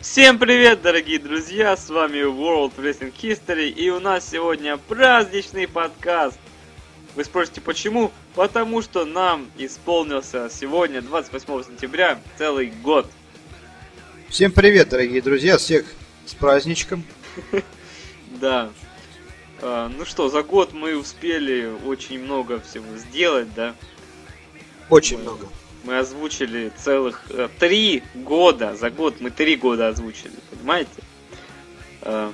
Всем привет, дорогие друзья, с вами World Wrestling History, и у нас сегодня праздничный подкаст. Вы спросите, почему? Потому что нам исполнился сегодня, 28 сентября, целый год. Всем привет, дорогие друзья, всех с праздничком. Да. А, ну что, за год мы успели очень много всего сделать, да? Очень много. Мы озвучили целых э, три года. За год мы три года озвучили, понимаете? Э,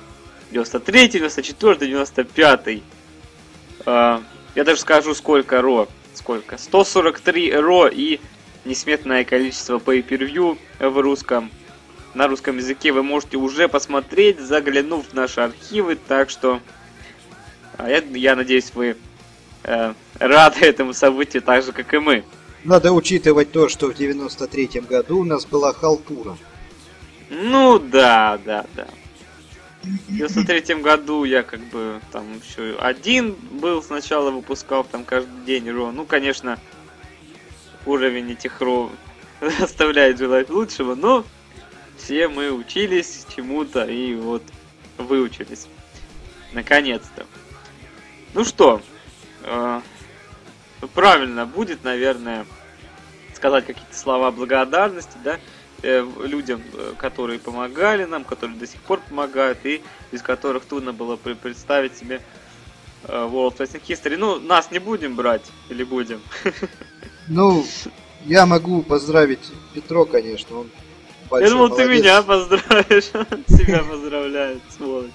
93, 94, 95. Э, я даже скажу, сколько ро. Сколько? 143 ро и несметное количество pay-per-view в русском. На русском языке вы можете уже посмотреть, заглянув в наши архивы. Так что а я, я надеюсь, вы э, рады этому событию так же, как и мы. Надо учитывать то, что в 93-м году у нас была халтура. Ну да, да, да. В 93 году я как бы там еще один был сначала, выпускал там каждый день Ро. Ну, конечно, уровень этих Ро оставляет желать лучшего, но все мы учились чему-то и вот выучились. Наконец-то. Ну что, э, правильно будет, наверное, сказать какие-то слова благодарности, да, э, людям, э, которые помогали нам, которые до сих пор помогают, и без которых трудно было представить себе э, World Wrestling History. Ну, нас не будем брать, или будем? Ну, я могу поздравить Петро, конечно, он Я думал, молодец. ты меня поздравишь, он себя поздравляет, сволочь.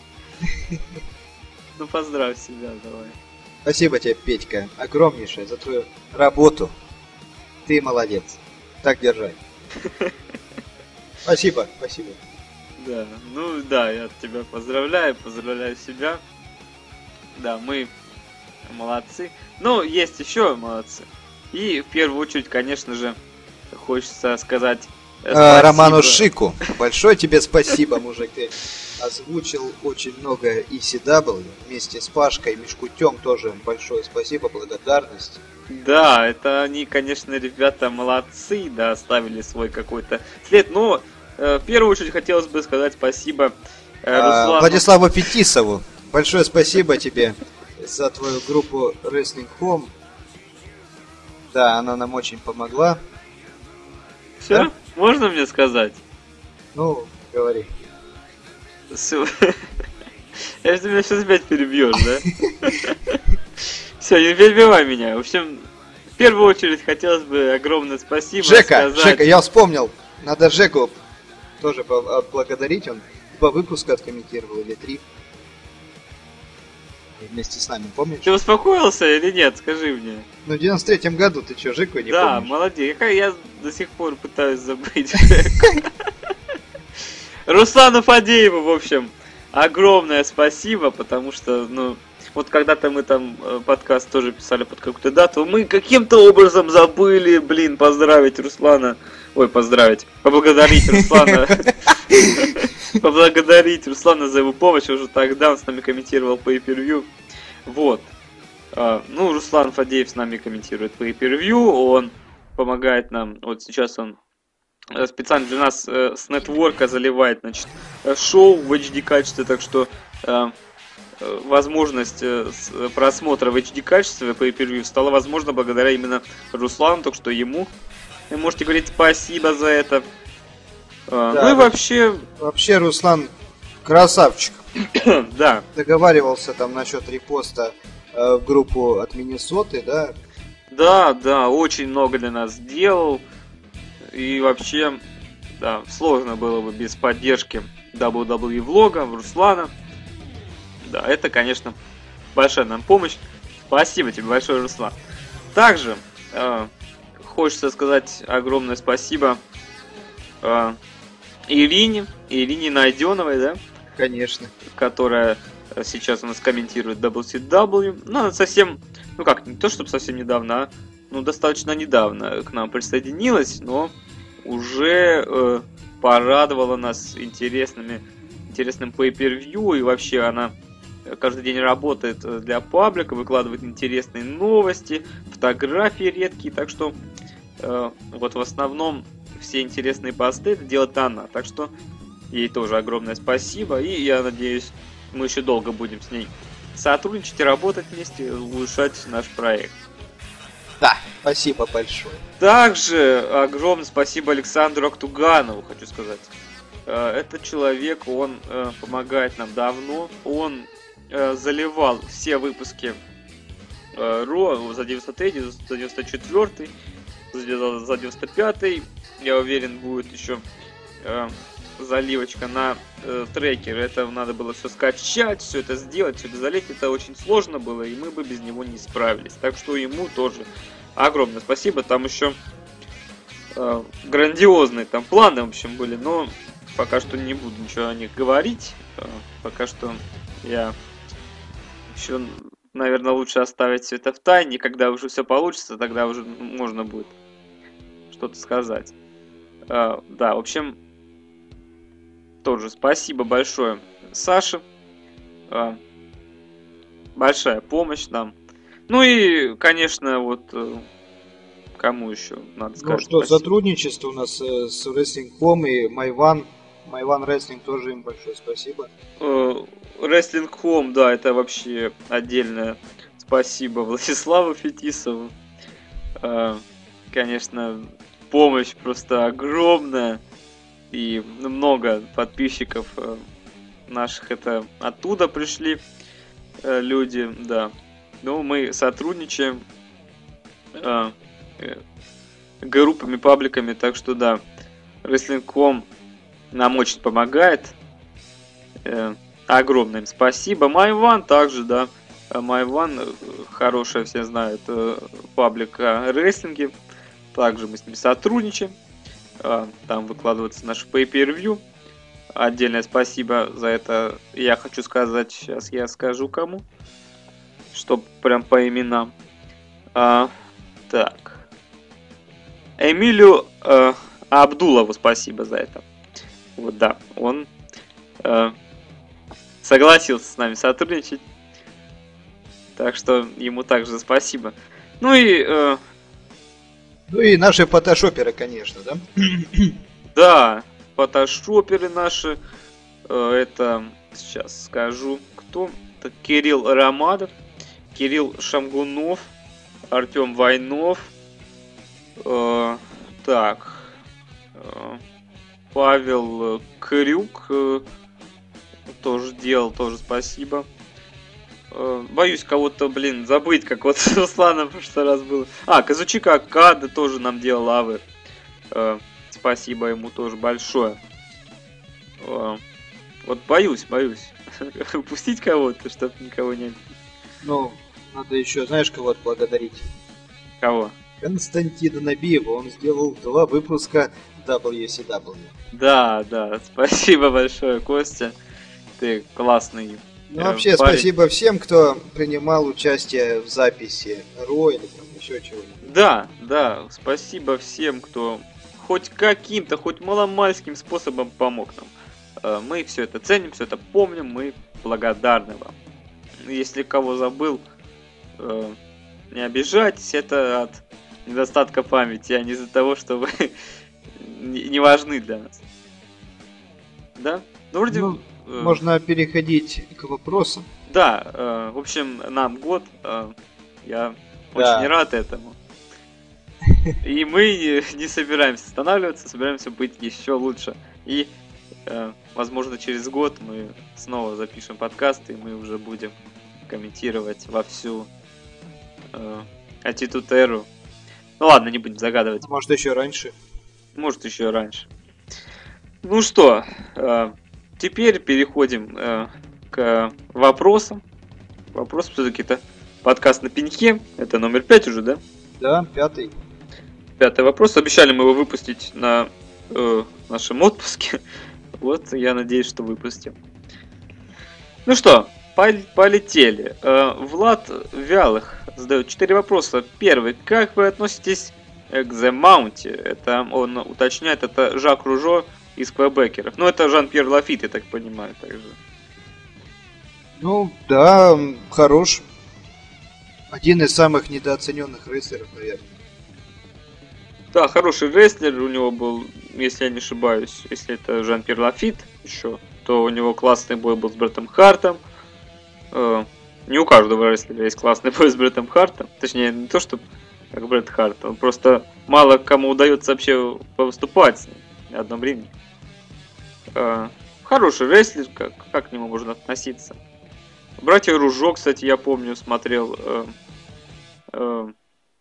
Ну, поздравь себя, давай. Спасибо тебе, Петька, огромнейшее за твою работу. Ты молодец. Так держать. Спасибо, спасибо. Да, ну да, я тебя поздравляю, поздравляю себя. Да, мы молодцы. Но есть еще молодцы. И в первую очередь, конечно же, хочется сказать э, спасибо. Роману Шику. Большое тебе спасибо, мужик. Ты озвучил очень много ECW вместе с Пашкой, Мешкутем тоже большое спасибо, благодарность. Да, это они, конечно, ребята молодцы, да, оставили свой какой-то след, но э, в первую очередь хотелось бы сказать спасибо э, а, Руслану... Владиславу Петисову. Большое спасибо тебе за твою группу Wrestling Home. Да, она нам очень помогла. Все? Да? Можно мне сказать? Ну, говори. Все. Я ты меня сейчас опять перебьешь, да? Все, не перебивай меня. В общем, в первую очередь хотелось бы огромное спасибо Жека, сказать. Жека, я вспомнил. Надо Жеку тоже поблагодарить. Он два выпуска откомментировал или три. Вместе с нами, помнишь? Ты успокоился или нет? Скажи мне. Ну, в 93-м году ты что, Жеку не да, помнишь? Да, молодец. Я, я до сих пор пытаюсь забыть. Руслану Фадееву, в общем, огромное спасибо, потому что, ну, вот когда-то мы там э, подкаст тоже писали под какую-то дату, мы каким-то образом забыли, блин, поздравить Руслана. Ой, поздравить. Поблагодарить Руслана. Поблагодарить Руслана за его помощь. Уже тогда он с нами комментировал по per Вот. А, ну, Руслан Фадеев с нами комментирует по per Он помогает нам. Вот сейчас он Э, специально для нас э, с нетворка заливает, значит, шоу в HD качестве, так что возможность э, просмотра в HD качестве по per стала возможна благодаря именно Руслану, так что ему вы можете говорить спасибо за это. Да, ну и вообще... Вообще, Руслан красавчик. да. Договаривался там насчет репоста э, в группу от Миннесоты, да? Да, да, очень много для нас сделал. И вообще, да, сложно было бы без поддержки WWE влога, Руслана. Да, это, конечно, большая нам помощь. Спасибо тебе большое, Руслан. Также э, хочется сказать огромное спасибо э, Ирине, Ирине Найденовой, да? Конечно. Которая сейчас у нас комментирует WCW. Ну, она совсем, ну как, не то чтобы совсем недавно, а ну, достаточно недавно к нам присоединилась, но уже э, порадовала нас интересными, интересным pay-per-view, и вообще она каждый день работает э, для паблика, выкладывает интересные новости, фотографии редкие, так что э, вот в основном все интересные посты это делает она. Так что Ей тоже огромное спасибо. И я надеюсь, мы еще долго будем с ней сотрудничать и работать вместе, улучшать наш проект. Да, спасибо большое. Также огромное спасибо Александру Актуганову, хочу сказать. Э, этот человек, он э, помогает нам давно. Он э, заливал все выпуски Ро за 93, за 94, за 95. Я уверен, будет еще заливочка на э, трекер. Это надо было все скачать, все это сделать, все это залить. Это очень сложно было, и мы бы без него не справились. Так что ему тоже огромное спасибо. Там еще э, грандиозные там планы, в общем, были, но пока что не буду ничего о них говорить. Э, пока что я еще, наверное, лучше оставить все это в тайне. Когда уже все получится, тогда уже можно будет что-то сказать. Э, да, в общем, тоже спасибо большое Саше. А, большая помощь нам. Ну и, конечно, вот э, кому еще надо ну сказать? Ну что, спасибо. сотрудничество у нас э, с Wrestling.com и Майван. Майван Wrestling тоже им большое спасибо. Э, Wrestling.com, да, это вообще отдельное спасибо Владиславу Фетисову. Конечно, помощь просто огромная и много подписчиков э, наших это оттуда пришли э, люди, да. Ну, мы сотрудничаем э, группами, пабликами, так что да, Wrestling.com нам очень помогает. Огромное им спасибо. Майван также, да. Майван хорошая, все знают, паблик о рестлинге. Также мы с ним сотрудничаем. Там выкладывается наш pay-per-view. Отдельное спасибо за это я хочу сказать, сейчас я скажу кому, чтоб прям по именам. А, так. Эмилию э, Абдулову спасибо за это. Вот да, он э, согласился с нами сотрудничать. Так что ему также спасибо. Ну и э, ну и наши фотошоперы, конечно, да? Да, фотошоперы наши. Э, это, сейчас скажу, кто? Это Кирилл Ромадов, Кирилл Шамгунов, Артем Войнов. Э, так. Э, Павел Крюк тоже делал, тоже спасибо. Э, боюсь кого-то, блин, забыть, как вот с Русланом в прошлый раз было. А, Казучика Када тоже нам делал лавы. Э, спасибо ему тоже большое. Э, вот боюсь, боюсь. Упустить кого-то, чтобы никого не Ну, надо еще, знаешь, кого отблагодарить? Кого? Константина Набиева. Он сделал два выпуска WCW. Да, да, спасибо большое, Костя. Ты классный ну, э, вообще, парень. спасибо всем, кто принимал участие в записи РО или там еще чего-нибудь. Да, да, спасибо всем, кто хоть каким-то, хоть маломальским способом помог нам. Э, мы все это ценим, все это помним, мы благодарны вам. Если кого забыл, э, не обижайтесь, это от недостатка памяти, а не из-за того, что вы не важны для нас. Да? Ну, вроде... Ну, Э, можно переходить к вопросам. Да, э, в общем, нам год. Э, я да. очень рад этому. И мы не собираемся останавливаться, собираемся быть еще лучше. И, э, возможно, через год мы снова запишем подкаст, и мы уже будем комментировать во всю э, Атитут-эру. Ну ладно, не будем загадывать. Может, еще раньше. Может, еще раньше. Ну что, э, Теперь переходим э, к вопросам. Вопрос все-таки это подкаст на пеньке. Это номер пять уже, да? Да, пятый. Пятый вопрос. Обещали мы его выпустить на э, нашем отпуске. Вот, я надеюсь, что выпустим. Ну что, полетели. Э, Влад Вялых задает четыре вопроса. Первый. Как вы относитесь Mount? Это он уточняет, это Жак Ружо из квебекеров. Ну, это Жан-Пьер Лафит, я так понимаю, также. Ну, да, хорош. Один из самых недооцененных рестлеров, наверное. Да, хороший рестлер у него был, если я не ошибаюсь, если это Жан-Пьер Лафит. еще, то у него классный бой был с Бреттом Хартом. Э, не у каждого рестлера есть классный бой с Бреттом Хартом. Точнее, не то, что как Бретт Харт. Он просто мало кому удается вообще выступать в одном времени. Э, хороший рестлер, как, как к нему можно относиться. Братья Ружок, кстати, я помню, смотрел... Э, э,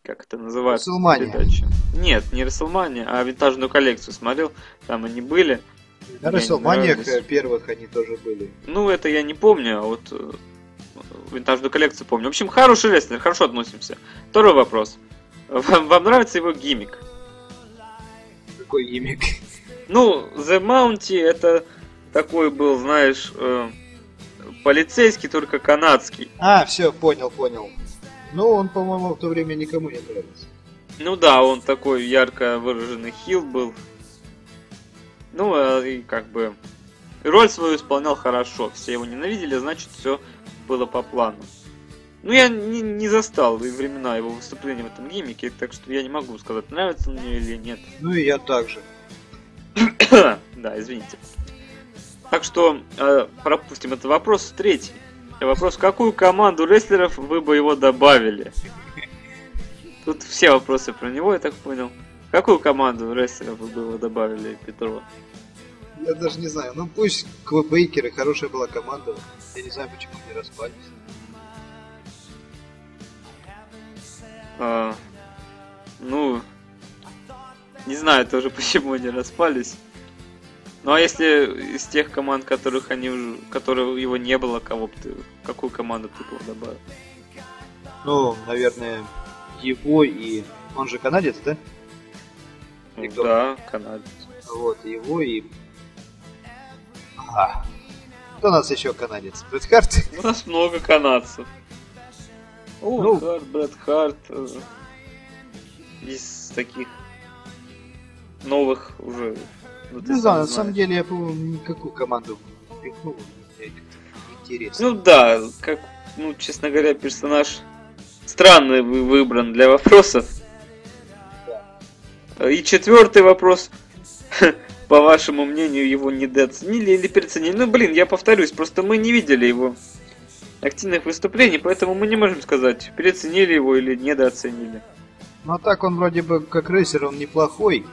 как это называется? Передача. Нет, не Расселмания, а винтажную коллекцию смотрел. Там они были. На Расселманиях первых они тоже были. Ну, это я не помню, а вот э, винтажную коллекцию помню. В общем, хороший рестлер, хорошо относимся. Второй вопрос. Вам, вам нравится его гиммик? Какой гиммик? Ну, The Mounty это такой был, знаешь, э, полицейский, только канадский. А, все, понял, понял. Ну, он, по-моему, в то время никому не нравился. Ну да, он такой ярко выраженный хил был. Ну, а, и как бы роль свою исполнял хорошо. Все его ненавидели, значит, все было по плану. Ну, я не, не застал времена его выступления в этом гиммике, так что я не могу сказать, нравится мне или нет. Ну и я также. да, извините. Так что э, пропустим этот вопрос. Третий. Вопрос, какую команду рестлеров вы бы его добавили? Тут все вопросы про него, я так понял. Какую команду рестлеров вы бы его добавили, Петрова? Я даже не знаю. Ну пусть Квебейкеры, хорошая была команда. Я не знаю, почему они распались. А, ну, не знаю тоже, почему они распались. Ну а если из тех команд, которых они которых его не было, кого бы ты, какую команду ты бы добавил? Ну, наверное, его и он же канадец, да? И кто? Да, канадец. Вот, его и... Ага. Кто у нас еще канадец? Брэд Харт? У нас много канадцев. О, ну, Харт, Брэд Харт. Э, из таких новых уже. Ну, не знаю, на самом деле я, по-моему, никакую команду пихнул. Интересно. Ну да, как, ну, честно говоря, персонаж странный выбран для вопросов. Да. И четвертый вопрос. По вашему мнению, его недооценили или переоценили? Ну, блин, я повторюсь, просто мы не видели его активных выступлений, поэтому мы не можем сказать, переоценили его или недооценили. Ну а так он вроде бы как рейсер, он неплохой.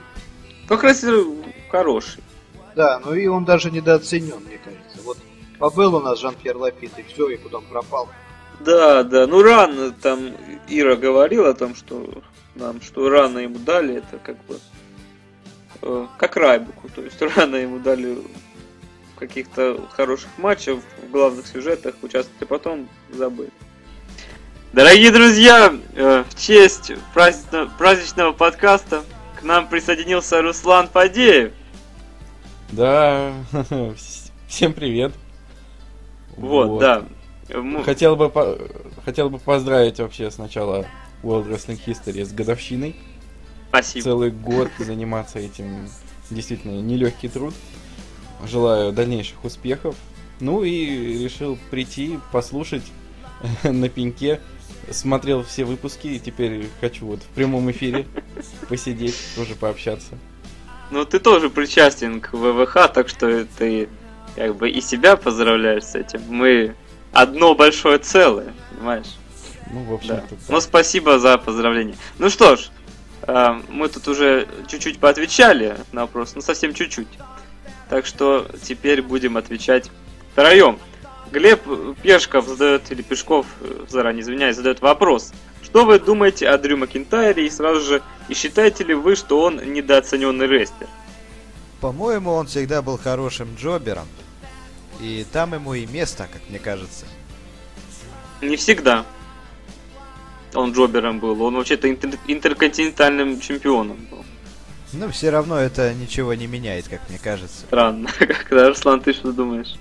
Как рейсер хороший. Да, ну и он даже недооценен, мне кажется. Вот побыл у нас Жан-Пьер Лапид, и все, и потом пропал. Да, да, ну рано там Ира говорила о том, что нам, что рано ему дали, это как бы э, как Райбуку, то есть рано ему дали каких-то хороших матчев в главных сюжетах участвовать, а потом забыть. Дорогие друзья, э, в честь праздничного, праздничного подкаста к нам присоединился Руслан Фадеев. Да, всем привет. Вот, вот. да. Хотел бы, хотел бы поздравить вообще сначала World Wrestling History с годовщиной. Спасибо. Целый год заниматься этим действительно нелегкий труд. Желаю дальнейших успехов. Ну и решил прийти, послушать на пеньке. Смотрел все выпуски и теперь хочу вот в прямом эфире посидеть, тоже пообщаться. Ну ты тоже причастен к ВВХ, так что ты как бы и себя поздравляешь с этим. Мы одно большое целое, понимаешь? Ну, в общем-то. Да. Ну, спасибо за поздравление. Ну что ж, э, мы тут уже чуть-чуть поотвечали на вопрос, ну совсем чуть-чуть. Так что теперь будем отвечать втроем. Глеб Пешков задает, или Пешков, э, заранее извиняюсь, задает вопрос. Что вы думаете о Дрю Макинтайре и сразу же, и считаете ли вы, что он недооцененный рестлер? По-моему, он всегда был хорошим джобером. И там ему и место, как мне кажется. Не всегда. Он джобером был. Он вообще-то интер- интерконтинентальным чемпионом был. Ну, все равно это ничего не меняет, как мне кажется. Странно. Когда, Руслан, ты что думаешь?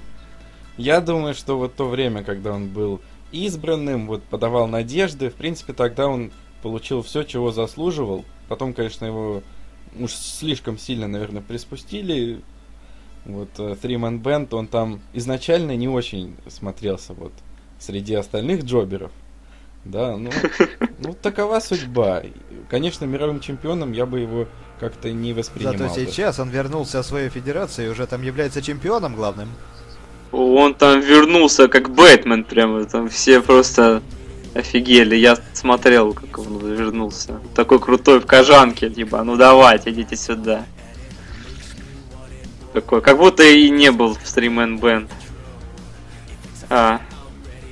Я думаю, что вот то время, когда он был избранным, вот подавал надежды, в принципе, тогда он получил все, чего заслуживал. Потом, конечно, его уж слишком сильно, наверное, приспустили. Вот Three Man Band, он там изначально не очень смотрелся вот среди остальных джоберов. Да, ну, ну такова судьба. Конечно, мировым чемпионом я бы его как-то не воспринимал. Зато сейчас он вернулся в свою федерацию и уже там является чемпионом главным. Он там вернулся как Бэтмен прямо, там все просто офигели. Я смотрел, как он вернулся. Такой крутой в кожанке, типа, ну давайте, идите сюда. Такой, как будто и не был в Стримэн Бенд. А,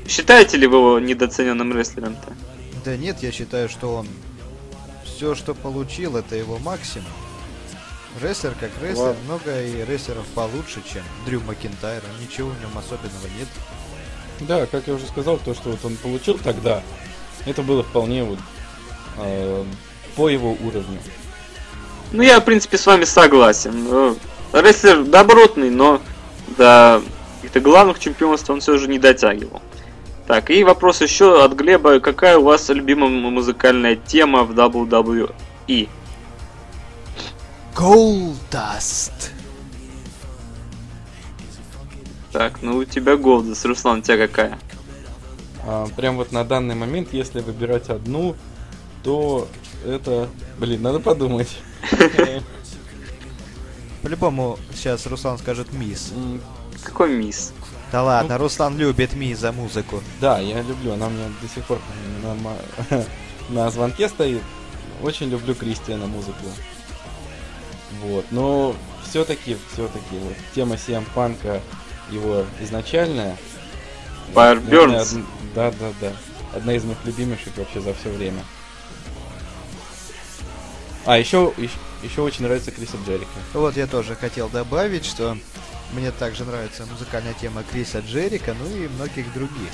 считаете ли вы его недооцененным рестлером-то? Да нет, я считаю, что он все, что получил, это его максимум. Рестлер как рестлер, Ладно. много и рестлеров получше, чем Дрю Макинтайр. Ничего в нем особенного нет. Да, как я уже сказал, то, что вот он получил тогда, это было вполне вот э, по его уровню. Ну, я, в принципе, с вами согласен. Ну, Рестлер добротный, но до каких-то главных чемпионств он все же не дотягивал. Так, и вопрос еще от Глеба. Какая у вас любимая музыкальная тема в WWE? Goldust. Так, ну у тебя Голдус. Руслан, у тебя какая? А, прям вот на данный момент, если выбирать одну, то это... Блин, надо подумать. По-любому сейчас Руслан скажет мисс. Какой мисс? Да ладно, Руслан любит мисс за музыку. Да, я люблю, она у меня до сих пор на, на звонке стоит. Очень люблю Кристиана музыку. Вот, но все-таки, все-таки, вот тема CM Панка, его изначальная. Firebirds. Да, да, да. Одна из моих любимейших вообще за все время. А, еще, еще, очень нравится Криса Джерика. Вот я тоже хотел добавить, что мне также нравится музыкальная тема Криса Джерика, ну и многих других.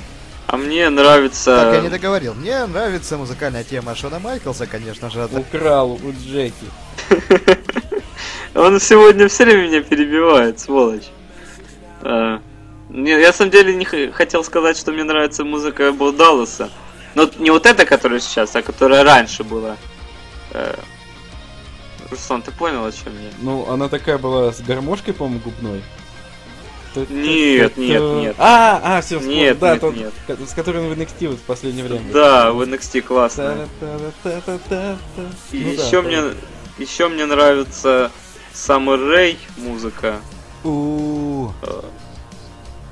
А мне нравится... Так, я не договорил. Мне нравится музыкальная тема Шона Майклса, конечно же. это- Украл у Джеки. Он сегодня все время меня перебивает, сволочь. А, не, я на самом деле не хотел сказать, что мне нравится музыка Бо Далласа. Но не вот эта, которая сейчас, а которая раньше была. Э, Руслан, ты понял, о чем я? Ну, она такая была с гармошкой, по-моему, губной. Нет, нет, нет. А, а, все, Нет, да, нет, тот, с которым в NXT вот в последнее время. Да, в NXT классно. И Ну еще мне, еще мне нравится Summer Ray музыка. У Э,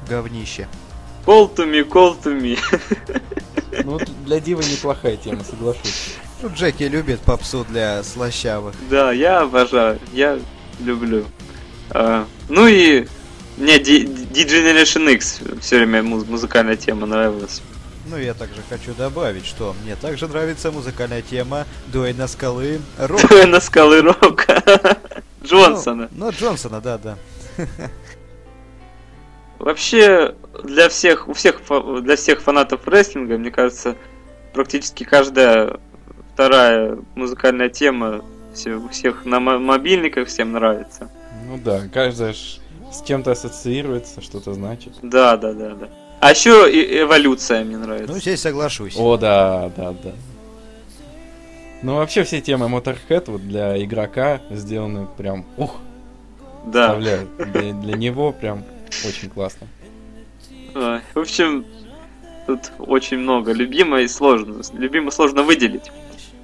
говнище. Call to me, call to me. Ну, для Дивы неплохая тема, соглашусь. Ну, Джеки любит попсу для слащавых. Да, я обожаю, я люблю. А, ну и мне D- D-Generation X все время муз- музыкальная тема нравилась. Ну, я также хочу добавить, что мне также нравится музыкальная тема Дуэйна Скалы Рок. На скалы рока. Джонсона. Ну, ну, Джонсона, да, да. Вообще, для всех, у всех, фа- для всех фанатов рестлинга, мне кажется, практически каждая вторая музыкальная тема все- у всех на мо- мобильниках всем нравится. Ну да, каждая ж с чем-то ассоциируется, что-то значит. Да, да, да, да. А еще и эволюция мне нравится. Ну, здесь соглашусь. О, да, да, да. Ну, вообще все темы Motorhead вот для игрока сделаны прям, ух, да. Для, для него прям очень классно. Ой, В общем, тут очень много. Любимо и сложно. Любимо сложно выделить.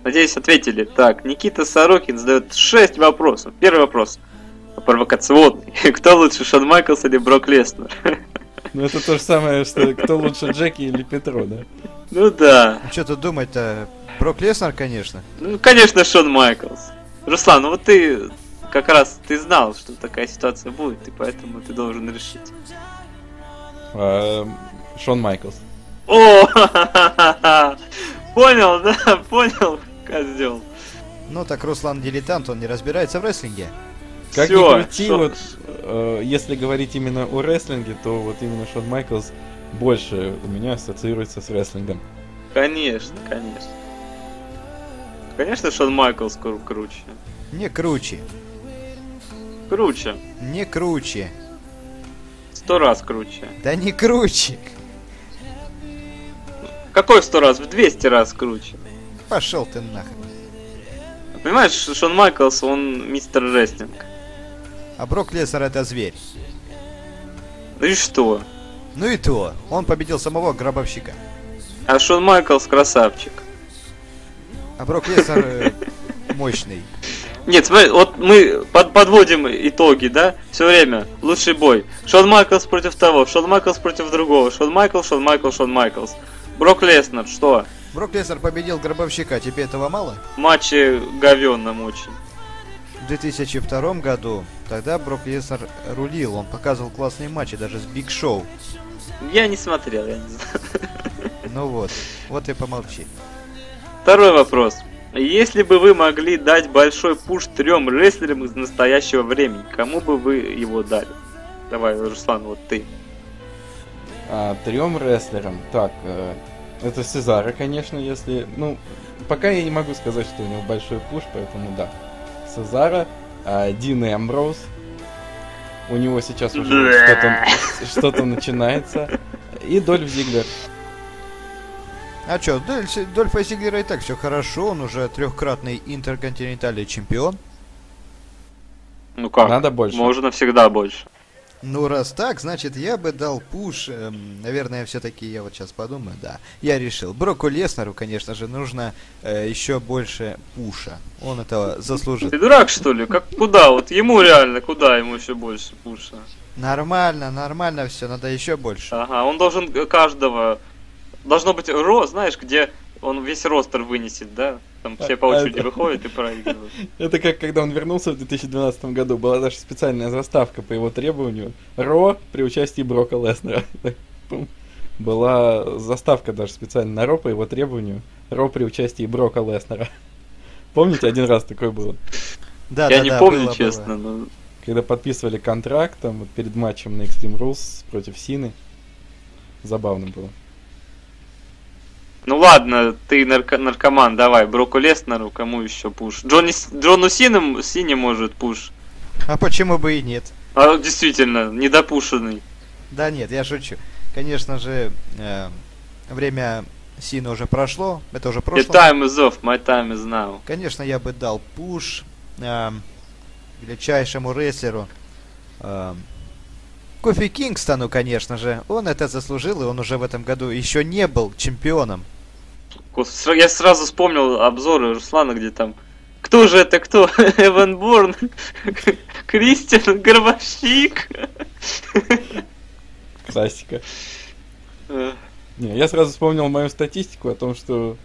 Надеюсь, ответили. Так, Никита Сорокин задает 6 вопросов. Первый вопрос. Провокационный. Кто лучше, Шон Майклс или Брок Леснер? Ну, это то же самое, что кто лучше, Джеки или Петро, да? Ну да. Что тут думать-то? Брок Леснер, конечно. Ну, конечно, Шон Майклс. Руслан, ну вот ты как раз ты знал, что такая ситуация будет, и поэтому ты должен решить. А, Шон Майклс. О, понял, да, понял, козел. Ну, так Руслан дилетант, он не разбирается в рестлинге. Как Всё, ни крути, Шон- вот, э, если говорить именно о рестлинге, то вот именно Шон Майклс больше у меня ассоциируется с рестлингом. Конечно, конечно. Конечно, Шон Майклс кру- круче. Не круче. Круче. Не круче. Сто раз круче. Да не круче. Какой сто раз? В 200 раз круче. Пошел ты нахрен. Понимаешь, Шон Майклс, он мистер рестлинг. А Брок Леснер это зверь. Ну и что? Ну и то. Он победил самого гробовщика. А Шон Майклс красавчик. А Брок Леснер э, мощный. Нет, смотри, вот мы под, подводим итоги, да, все время. Лучший бой. Шон Майклс против того, Шон Майклс против другого, Шон Майклс, Шон Майклс, Шон Майклс. Брок Леснер, что? Брок Леснер победил Гробовщика, тебе этого мало? Матчи говенном очень. В 2002 году тогда Брок Леснер рулил, он показывал классные матчи даже с Биг Шоу. Я не смотрел, я не знаю. Ну вот, вот и помолчи. Второй вопрос. Если бы вы могли дать большой пуш трем рестлерам из настоящего времени, кому бы вы его дали? Давай, Руслан, вот ты. А, трем рестлерам. Так, э, это Сезара, конечно, если... Ну, пока я не могу сказать, что у него большой пуш, поэтому да. Сезара, а, Дин Эмброуз. У него сейчас уже что-то, что-то начинается. И Дольф Зиглер. А чё, Дольф, Дольфа Зиглера и так все хорошо, он уже трехкратный интерконтинентальный чемпион. Ну как? Надо больше. Можно всегда больше. Ну, раз так, значит, я бы дал пуш. Эм, наверное, все-таки я вот сейчас подумаю, да. Я решил. Броку Леснеру, конечно же, нужно э, еще больше пуша. Он этого заслужил. Ты дурак, что ли? Как куда? Вот ему реально, куда ему еще больше пуша? Нормально, нормально все, надо еще больше. Ага, он должен каждого... Должно быть ро, знаешь, где он весь ростер вынесет, да? Там все по очереди выходят и проигрывают. Это как когда он вернулся в 2012 году, была даже специальная заставка по его требованию. Ро при участии Брока Леснера. Была заставка даже специально на Ро по его требованию. Ро при участии Брока Леснера. Помните, один раз такое было? Да, Я да, не да, помню, было, честно, было. но... Когда подписывали контракт там вот перед матчем на Extreme Rules против Сины. Забавно было. Ну ладно, ты нарко- наркоман, давай, Броку Леснеру, кому еще пуш? Джонни, Джону Синам, Сине может пуш. А почему бы и нет? А действительно, недопушенный. Да нет, я шучу. Конечно же, э, время Сина уже прошло, это уже Your прошло. time is off, my time is now. Конечно, я бы дал пуш э, величайшему рестлеру. э, Кофи Кингстону, конечно же. Он это заслужил, и он уже в этом году еще не был чемпионом. Я сразу вспомнил обзоры Руслана, где там кто же это кто? Эван Борн? Кристиан Горбовщик? Классика. Э, Не, я сразу вспомнил мою статистику о том, что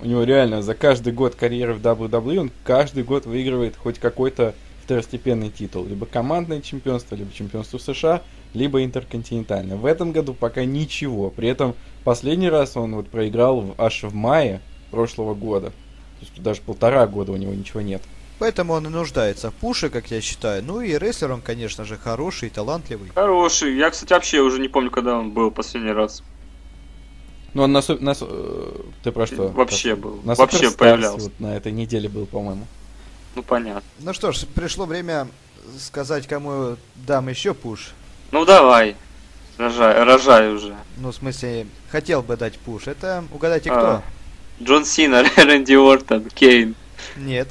у него реально за каждый год карьеры в WWE он каждый год выигрывает хоть какой-то второстепенный титул. Либо командное чемпионство, либо чемпионство США, либо интерконтинентальное. В этом году пока ничего. При этом последний раз он вот проиграл в- аж в мае прошлого года. То есть даже полтора года у него ничего нет. Поэтому он и нуждается в пуше, как я считаю. Ну и рестлер он, конечно же, хороший, талантливый. Хороший. Я, кстати, вообще уже не помню, когда он был последний раз. Ну он на, на э, ты про что? Вообще был. На Вообще появлялся. Вот на этой неделе был, по-моему. Ну понятно. Ну что ж, пришло время сказать, кому дам еще пуш. Ну давай. Рожай, рожай уже. Ну, в смысле, хотел бы дать пуш. Это угадайте кто? А. Джон Сина, Рэнди Уортон, Кейн, Нет.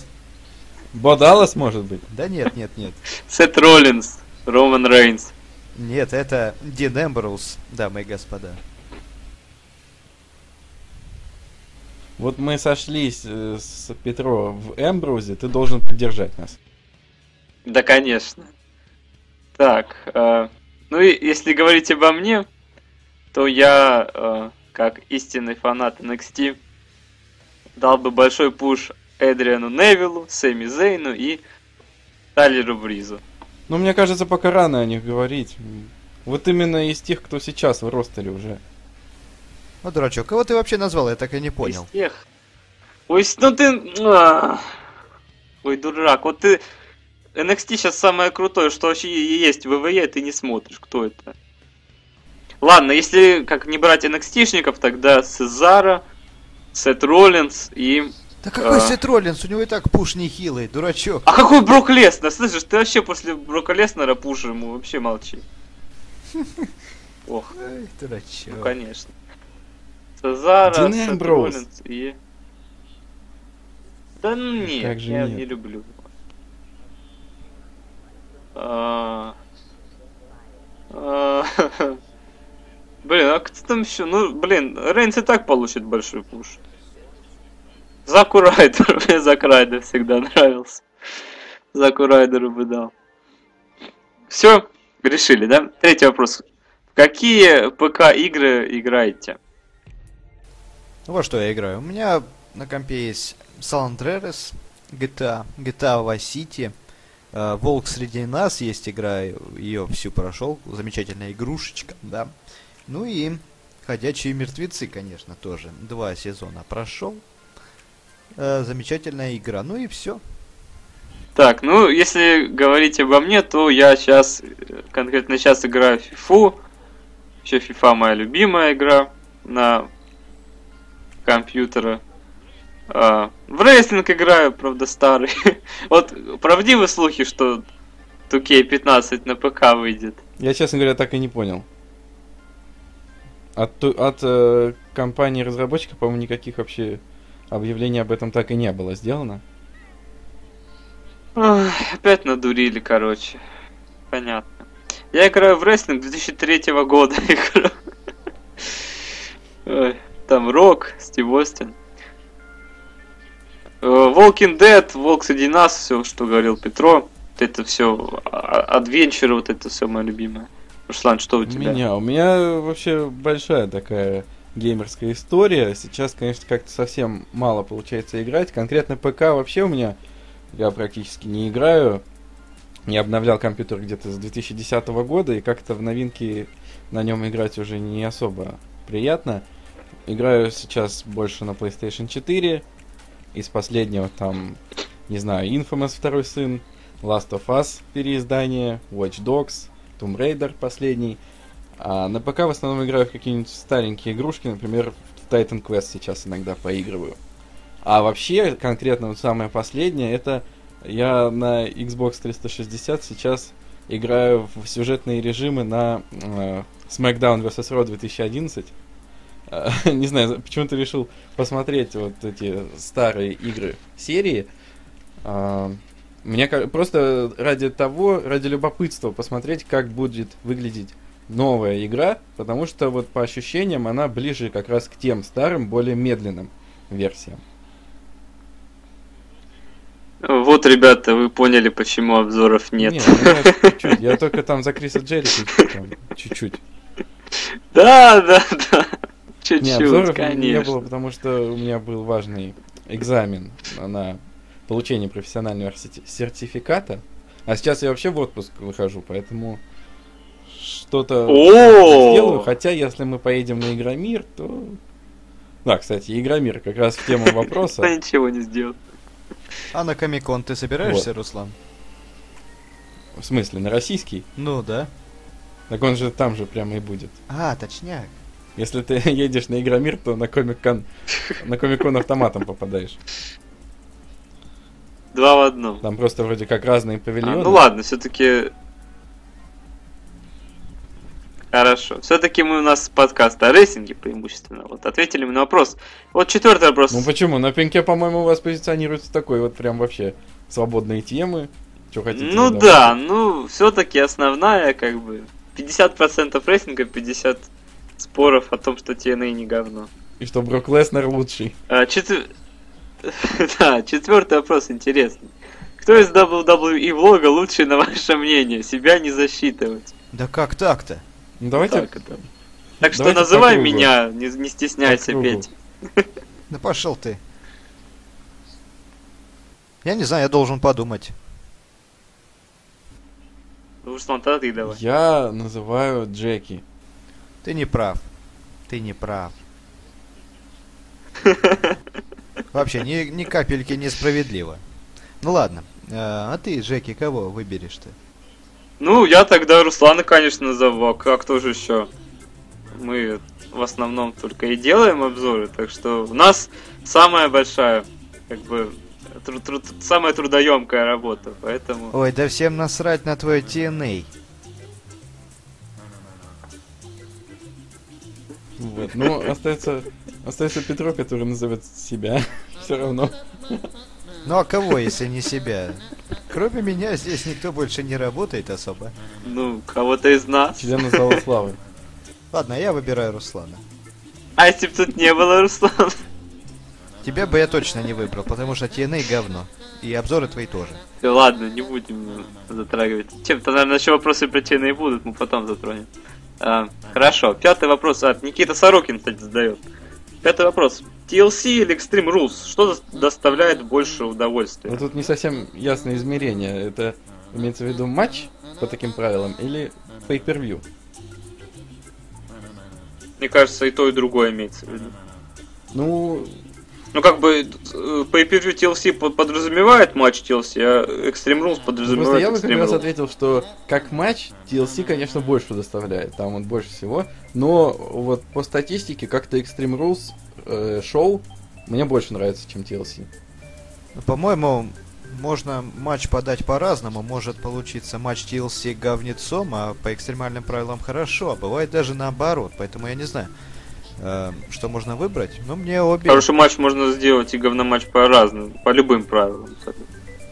Бо Даллас, может быть? Да нет, нет, нет. Сет Роллинс, Роман Рейнс. Нет, это Дин Эмброуз, дамы и господа. Вот мы сошлись э, с Петро в Эмброузе, ты должен поддержать нас. Да, конечно. Так, э, ну и если говорить обо мне, то я, э, как истинный фанат NXT, дал бы большой пуш Эдриану Невиллу, Сэмми Зейну и Тайлеру Бризу. Но мне кажется, пока рано о них говорить. Вот именно из тех, кто сейчас в ростере уже. Ну, дурачок, кого ты вообще назвал? Я так и не понял. Из тех. Ой, ну ты... а. Ой, дурак, вот ты... NXT сейчас самое крутое, что вообще есть в ВВЕ, ты не смотришь, кто это. Ладно, если как не брать NXT-шников, тогда Сезара, Сет Роллинс и... Да какой А. Сет Роллинс? У него и так пуш нехилый, дурачок. А какой Брок Леснер? Слышишь, ты вообще после Брока Леснера пуши ему вообще молчи. Ох, ну дурачок. конечно. Сезара, Сет. Роллинс и... Да ну нет, я не люблю. А, а, Блин, а кто там еще? Ну, блин, Рейнс и так получит большой пуш. Заку Райдер, мне Зак Райдер всегда нравился. Заку Райдеру бы дал. Все, решили, да? Третий вопрос. Какие ПК-игры играете? Ну, во что я играю? У меня на компе есть San Andreas, GTA, GTA Vice City, Волк среди нас есть игра, ее всю прошел, замечательная игрушечка, да. Ну и Ходячие мертвецы, конечно, тоже. Два сезона прошел. Э, замечательная игра. Ну и все. Так, ну, если говорить обо мне, то я сейчас, конкретно сейчас играю в FIFA. Еще FIFA моя любимая игра на компьютера. А, в рестлинг играю, правда, старый. вот правдивы слухи, что 2K15 на ПК выйдет? Я, честно говоря, так и не понял. От, от э, компании разработчика, по-моему, никаких вообще объявлений об этом так и не было сделано. Ой, опять надурили, короче. Понятно. Я играю в рестлинг 2003 года. Там Рок, Стив Остин. Э, Walking Dead, Волк среди нас, все, что говорил Петро. Это все, адвенчуры, вот это все мое любимое. Руслан, что у тебя? У меня, у меня вообще большая такая геймерская история. Сейчас, конечно, как-то совсем мало получается играть. Конкретно ПК вообще у меня я практически не играю. Не обновлял компьютер где-то с 2010 года, и как-то в новинки на нем играть уже не особо приятно. Играю сейчас больше на PlayStation 4. Из последнего там, не знаю, Infamous второй сын, Last of Us переиздание, Watch Dogs, Tomb Raider последний. А на ПК в основном играю в какие-нибудь старенькие игрушки, например, в Titan Quest сейчас иногда поигрываю. А вообще, конкретно вот самое последнее, это я на Xbox 360 сейчас играю в сюжетные режимы на э, SmackDown vs. Raw 2011. Не знаю, почему-то решил посмотреть вот эти старые игры серии. Э, мне просто ради того, ради любопытства посмотреть, как будет выглядеть новая игра, потому что вот по ощущениям она ближе как раз к тем старым, более медленным версиям. Вот, ребята, вы поняли, почему обзоров нет. Нет, ну, чуть-чуть, я только там за Криса Джерика чуть-чуть. Да, да, да. Чуть-чуть, не, обзоров конечно. не было, потому что у меня был важный экзамен на получения профессионального сертификата. А сейчас я вообще в отпуск выхожу, поэтому что-то сделаю. Хотя, если мы поедем на Игромир, то... Да, кстати, Игромир как раз в тему вопроса. ничего не сделал. А на Комикон ты собираешься, Руслан? В смысле, на российский? Ну да. Так он же там же прямо и будет. А, точняк. Если ты едешь на Игромир, то на Комик-кон на Комик-кон автоматом попадаешь. Два в одном. Там просто вроде как разные павильоны. А, ну ладно, все-таки. Хорошо. Все-таки мы у нас подкаст о рестлинге преимущественно. Вот ответили мы на вопрос. Вот четвертый вопрос. Ну почему? На пеньке, по-моему, у вас позиционируется такой вот прям вообще свободные темы. Что хотите? Ну да, ну все-таки основная как бы 50% рестлинга, 50 споров о том, что TNA не говно. И что Брок Леснер лучший. А, четвер... Да, четвертый вопрос интересный. Кто из WWE влога лучший, на ваше мнение? Себя не засчитывать. Да как так-то? Ну, давайте... Так, это... так что давайте называй меня, не, не стесняйся, Петь. Да пошел ты. Я не знаю, я должен подумать. Ну, что тогда ты давай. Я называю Джеки. Ты не прав. Ты не прав. Вообще, ни, ни капельки несправедливо. Ну ладно. А, а ты, Джеки, кого выберешь ты? Ну, я тогда Руслана, конечно, назову. А кто же еще? Мы в основном только и делаем обзоры, так что у нас самая большая, как бы, тру тру самая трудоемкая работа, поэтому... Ой, да всем насрать на твой TNA. Вот, ну, остается Остается Петро, который назовет себя. Все равно. Ну а кого, если не себя? Кроме меня здесь никто больше не работает особо. Ну, кого-то из нас. Члена зала славы. Ладно, я выбираю Руслана. А если бы тут не было Руслана? Тебя бы я точно не выбрал, потому что TNA говно. И обзоры твои тоже. Ладно, не будем затрагивать. Чем-то, наверное, еще вопросы про TNA будут, мы потом затронем. А, хорошо, пятый вопрос от Никита Сорокин, кстати, задает. Пятый вопрос. TLC или Extreme Rules? Что дос- доставляет больше удовольствия? Но тут не совсем ясное измерение. Это имеется в виду матч по таким правилам или pay-per-view? Мне кажется, и то, и другое имеется в виду. Ну, Ну, как бы, э, pay-per-view TLC под- подразумевает матч TLC, а Extreme Rules просто подразумевает я бы как раз ответил, что как матч TLC, конечно, больше доставляет. Там он больше всего. Но вот по статистике как-то Extreme Rules э, шоу мне больше нравится, чем TLC. Ну, По-моему, можно матч подать по-разному. Может получиться матч TLC говнецом, а по экстремальным правилам хорошо. А бывает даже наоборот. Поэтому я не знаю, что можно выбрать. Но мне обе... Хороший матч можно сделать и говноматч по-разному, по любым правилам.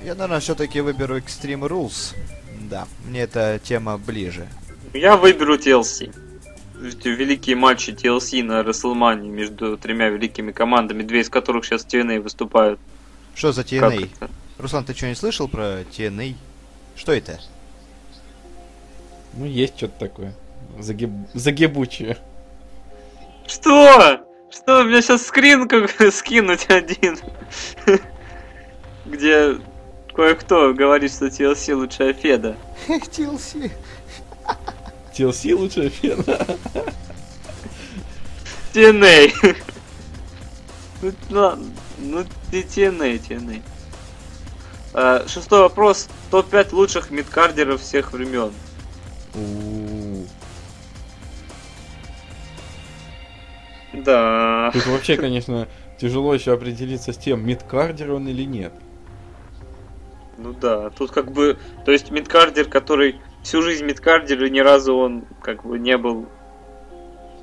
Я, наверное, все-таки выберу Extreme Rules. Да, мне эта тема ближе. Я выберу TLC. Эти Великие матчи TLC на WrestleMania между тремя великими командами, две из которых сейчас TNA выступают. Что за TNA? это? Руслан, ты что, не слышал про TNA? Что это? Ну, есть что-то такое. Загиб... Загибучее. Что? Что, у меня сейчас скрин как скинуть один, где кое-кто говорит, что TLC лучшая феда. TLC. TLC лучшая фена. TNA. Ну, ну, ну, ты TNA, TNA. А, Шестой вопрос. Топ-5 лучших мидкардеров всех времен. Да. Тут вообще, конечно, тяжело еще определиться с тем, мидкардер он или нет. Ну да, тут как бы, то есть мидкардер, который всю жизнь мидкардер, и ни разу он как бы не был...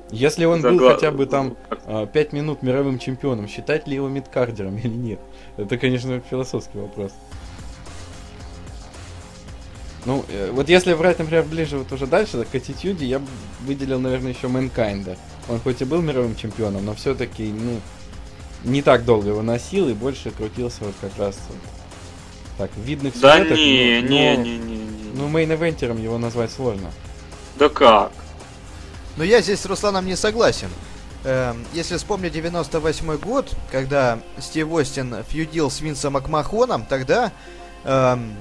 Если он был загла- хотя бы там 5 минут мировым чемпионом, считать ли его мидкардером или нет? Это, конечно, философский вопрос. Ну, э, вот если брать, например, ближе вот уже дальше, к аттитюде, я бы выделил, наверное, еще Мэнкайнда. Он хоть и был мировым чемпионом, но все-таки, ну, не так долго его носил и больше крутился вот как раз вот, так, в видных Да сюжетах, не, но- не, не, не, не. Ну, main eventer ом его назвать сложно. Да как? Но я здесь с Русланом не согласен. Эм, если вспомнить 98 год, когда Стив Остин feud ил с Винсом Макмахоном, тогда эм,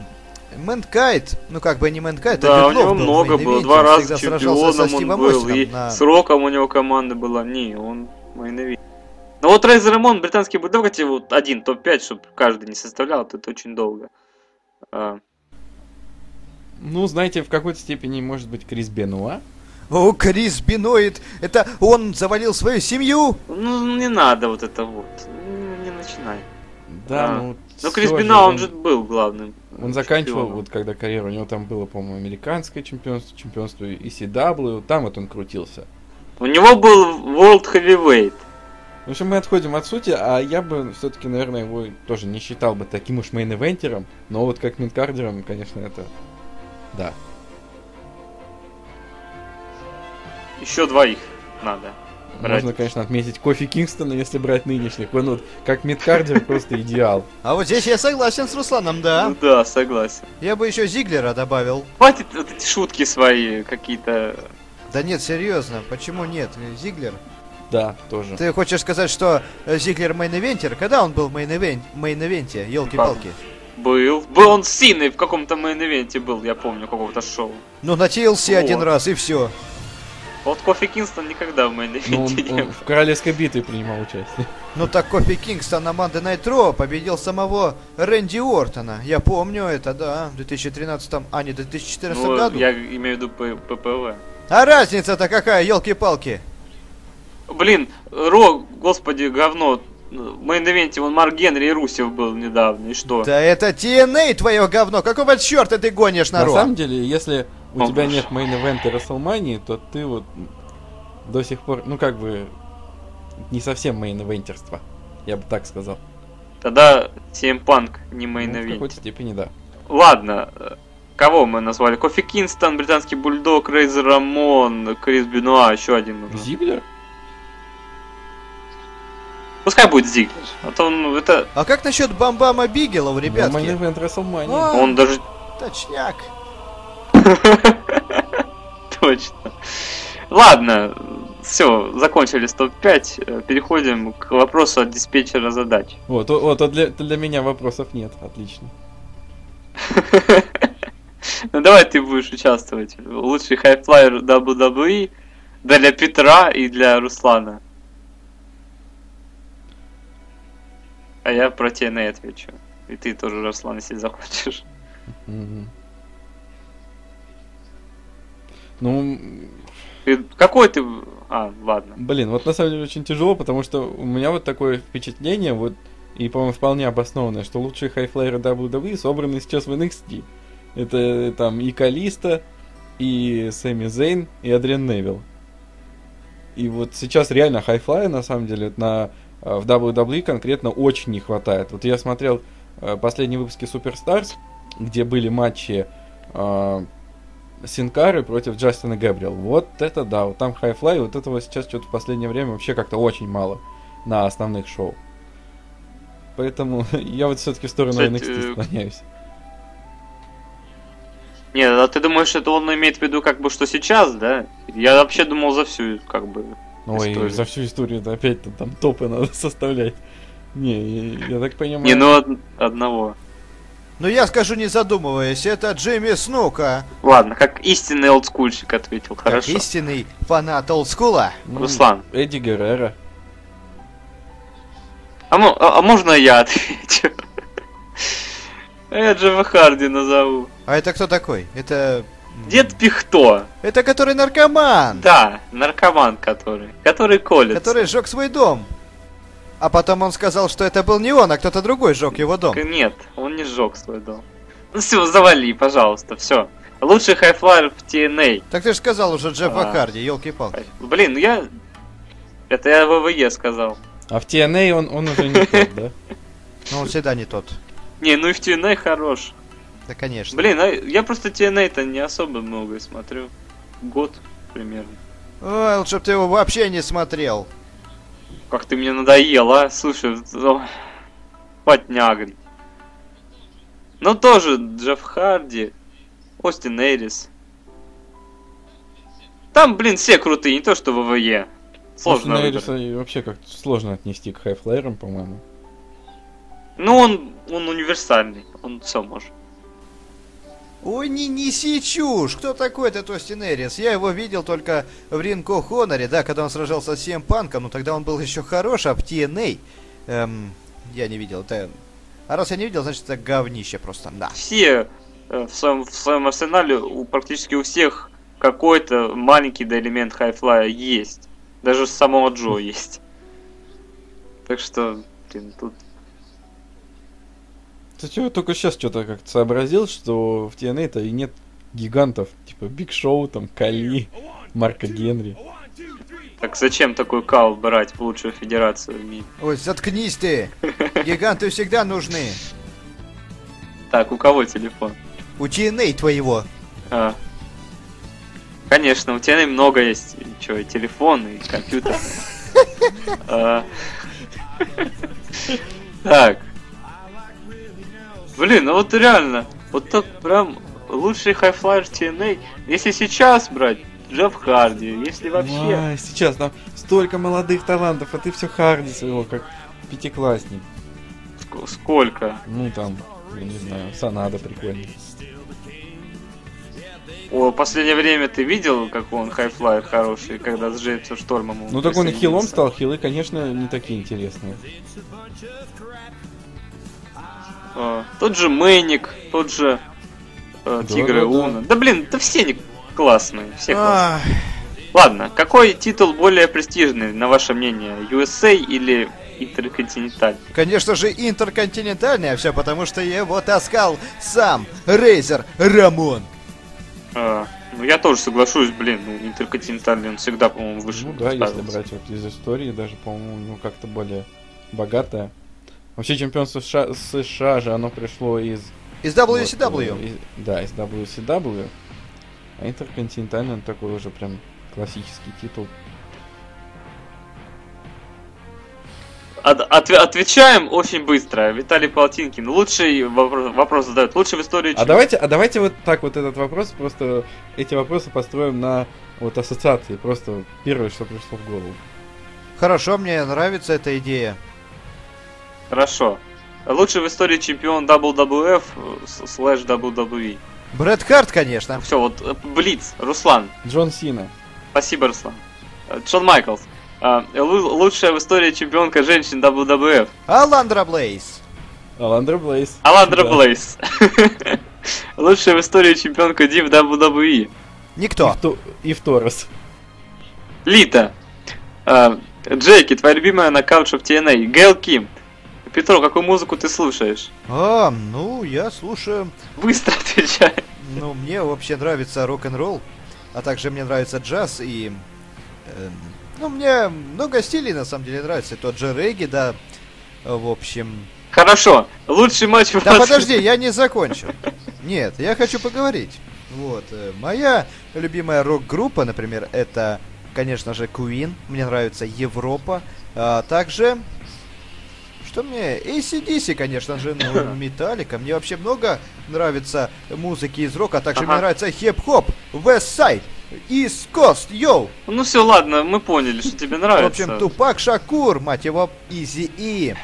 Мэнкайнд, ну как бы не Мэнкайнд, да, а у него был много было, два раза чемпионом он был, и на- с Роком у него команда была. Не, он main Ну вот Рейзер Рамон, британский будет, давайте вот один топ-5, чтобы каждый не составлял, это очень долго. А, Ну, знаете, в какой-то степени, может быть, Крис Бенуа. О, Крис Бенуа, это он завалил свою семью? ну, не надо вот это вот. Ну, Не начинай. Да, А. ну... Ну, Крис Бена, он же был главным. Он заканчивал, чемпионом. вот когда карьера, у него там было, по-моему, американское чемпионство, чемпионство ECW, там вот он крутился. У него был World Heavyweight. В общем, мы отходим от сути, а я бы все-таки, наверное, его тоже не считал бы таким уж мейн-эвентером, но вот как мидкардером, конечно, это... Да. Еще двоих надо. Брать. Можно, конечно, отметить Кофи Кингстона, если брать нынешних. Он вот как midcarder просто идеал. А вот здесь я согласен с Русланом, да. Ну да, согласен. Я бы еще Зиглера добавил. Хватит вот эти шутки свои какие-то. Да нет, серьезно, почему нет? Зиглер? Да, тоже. Ты хочешь сказать, что Зиглер main eventer? Когда он был в main even- main event е? Елки-палки. Был. Был он с Синой в каком-то main event е был, я помню, какого-то шоу. Ну, на TLC Вот. один раз, и все. Вот Кофи Кингстон никогда в Ну, он, не он в Королевской битве принимал участие. Ну так Кофи Кингстон на Night Raw победил самого Рэнди Ортона. Я помню это, да, в 2013, а не в 2014 Ну, году. я имею в виду PPV. А разница-то какая, елки-палки? Блин, Raw, господи, говно. В main event е вон Марк Генри и Русев был недавно, и что? Да это TNA твое говно, какого черта ты гонишь на На Raw? самом деле, если у О, тебя нет main event а Рестлмании, то ты вот до сих пор, ну как бы, не совсем main eventer ство. Я бы так сказал. Тогда CM Punk не Ну, в какой-то степени, да. Ладно, э, кого мы назвали? Кофи Кингстон, британский бульдог, Рейзер Рамон, Крис Бенуа, еще один нужен. Зиглер? Пускай будет Зиглер. А то он, это, А как насчет Бам Бама Бигелоу, Main ребятки? Event WrestleMania. А, он даже Точняк. точно. Ладно, все, закончили с топ-5. э, Переходим к вопросу от диспетчера задач. Вот, вот, а для, для меня вопросов нет. Отлично. Ну давай ты будешь участвовать. Лучший high flyer WWE для Петра и для Руслана. А я про TNA отвечу. И ты тоже, Руслан, если захочешь. Ну, Ты- какой ты... А, ладно. блин, вот на самом деле очень тяжело, потому что у меня вот такое впечатление, вот, и, по-моему, вполне обоснованное, что лучшие хайфлайеры WWE собраны сейчас в NXT. Это э, там и Калисто, и Сэмми Зейн, и Адриан Невилл. И вот сейчас реально high fly я, на самом деле, на, э, в WWE конкретно очень не хватает. Вот я смотрел э, последние выпуски Superstars, где были матчи э, Син Кары против Джастина Гэбриэл. Вот это да, вот там high fly, вот этого сейчас что-то в последнее время вообще как-то очень мало на основных шоу. Поэтому я вот все-таки в сторону Кстати, NXT склоняюсь. Нет, а ты думаешь, это он имеет в виду как бы что сейчас, да? Я вообще думал за всю, как бы... Ой, историю. за всю историю опять-то там топы надо составлять. Не, я, я так понимаю... Не, ну од- одного. Ну я скажу не задумываясь, это Джимми Снука, Ладно, как истинный олдскульщик ответил, как хорошо. истинный фанат олдскула. ну, Руслан. Эдди Геррера. А, а- а можно я отвечу? Я Джеффа Харди назову. А это кто такой? Это... Дед Пихто. Это который наркоман, Да, наркоман который. Который колется. который сжег свой дом. А потом он сказал, что это был не он, а кто-то другой сжег его дом. Нет, он не сжег свой дом. Ну все, завали, пожалуйста, все. Лучший хайфлайер в TNA. Так ты же сказал уже Джеффа А. Харди, елки-палки. Блин, ну я... Это я ВВЕ сказал. А в TNA он, он уже не тот, да? Но он всегда не тот. Не, ну и в TNA хорош. Да, конечно. Блин, а я просто TNA-то не особо много смотрю. Год примерно. Ой, лучше бы ты его вообще не смотрел. Как ты мне надоел, а? Слушай, о, потнягрь. Ну тоже Джефф Харди, Остин Эрис. Там, блин, все крутые, не то что ВВЕ. Сложно выбрать. Эриса вообще как сложно отнести к хайфлайерам, по-моему. Ну, он, он универсальный, он все может. Ой, не неси чушь! Кто такой этот Остин Эрис? Я его видел только в Ринго Хоноре, да, когда он сражался с Сем Панком, но тогда он был еще хорош, а в TNA... Эм, я не видел, это... А раз я не видел, значит это говнище просто, да. Все э, в своем, в своем арсенале у, практически у всех какой-то маленький да, элемент хайфлая есть. Даже самого Джо есть. Так что, блин, тут Кстати, вот только сейчас что-то как-то сообразил, что в TNA-то и нет гигантов, типа Биг Шоу, там, Кали, Марка Генри. Так зачем такой кал брать в лучшую федерацию в мире? Ой, заткнись ты! Гиганты всегда нужны. Так, у кого телефон? У TNA твоего. А. Конечно, у тебя много есть. Чё, и телефон, и компьютер. А. Так. Блин, ну вот реально, вот так прям лучший хайфлайер TNA. Если сейчас брать, Джефф Харди, если вообще... Ай, сейчас там столько молодых талантов, а ты все Харди своего, как пятиклассник. ск- Сколько? Ну там, я не знаю, Санада прикольный. О, последнее время ты видел, как он хайфлайер хороший, когда с Джеймсом Штормом Ну так он и хилом стал, хилы, конечно, не такие интересные. А, тот же Мэник, тот же э, Да, Тигр и да, да. Луна. Да блин, да все они классные, все классные. Ладно, какой титул более престижный, на ваше мнение, USA или Интерконтиненталь? конечно же, интерконтинентальный, а все потому, что его таскал сам Рейзер Рамон. А, ну я тоже соглашусь, блин, ну Интерконтинентальный он всегда, по-моему, выше Ну да, если брать вот из истории, даже, по-моему, ну как-то более богатое. Вообще чемпионство США, США же, оно пришло из... Из вот, WCW. э, из- да, из WCW. А интерконтинентальный, он такой уже прям классический титул. От- отве- отвечаем очень быстро. Виталий Полтинкин. Лучший вопрос, вопрос задает. Лучший в истории А давайте, а давайте вот так вот этот вопрос, просто эти вопросы построим на вот ассоциации. Просто первое, что пришло в голову. Хорошо, мне нравится эта идея. Хорошо. Лучший в истории чемпион WWF э, слэш WWE. Брет Харт, конечно. Все, вот э, Блиц, Руслан. Джон Сина. Спасибо, Руслан. Э, Шон Майклс. Лу- лучшая в истории чемпионка женщин WWF. Аландра Блейз. Аландра Блейз. Аландра Да. Блейс. Лучшая в истории чемпионка Див WWE. Никто. И, в, в Торос. Лита. Джейки, твоя любимая на Couch of TNA. Гейл Ким. Петро, какую музыку ты слушаешь? А, ну, я слушаю. Быстро отвечай. Ну, мне вообще нравится рок-н-ролл, а также мне нравится джаз и... эм, ну, мне много стилей на самом деле нравится. Тот же регги, да. В общем... Хорошо. Лучший матч в Да 20 подожди, я не закончил. Нет, я хочу поговорить. Вот, э, моя любимая рок-группа, например, это, конечно же, Queen. Мне нравится Европа. А также... Что мне? ACDC, конечно же, ну, Металлика. Мне вообще много нравится музыки из рока, а также Ага. мне нравится хип-хоп, West Side, East Coast, йоу! Ну все, ладно, мы поняли, что тебе В нравится. общем, Тупак Шакур, мать его, Изи И,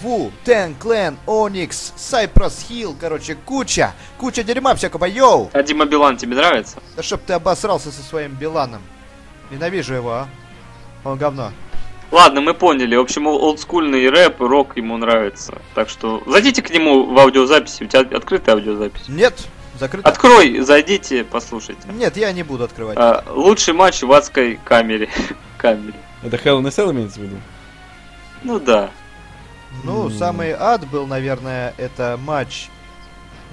Ву, Тен Клен, Оникс, Сайпрос Хилл, короче, куча, куча дерьма всякого, йоу! А Дима Билан тебе нравится? Да чтоб ты обосрался со своим Биланом. Ненавижу его, а. Он говно. Ладно, мы поняли. В общем, ол- олдскульный рэп, рок ему нравится. Так что зайдите к нему в аудиозаписи. У тебя открытая аудиозапись. Нет, закрыто. Открой, зайдите, послушайте. Нет, я не буду открывать. А, лучший матч в адской камере. камере. Это Hell in a Cell имеется в виду? Ну да. Ну, М. самый ад был, наверное, это матч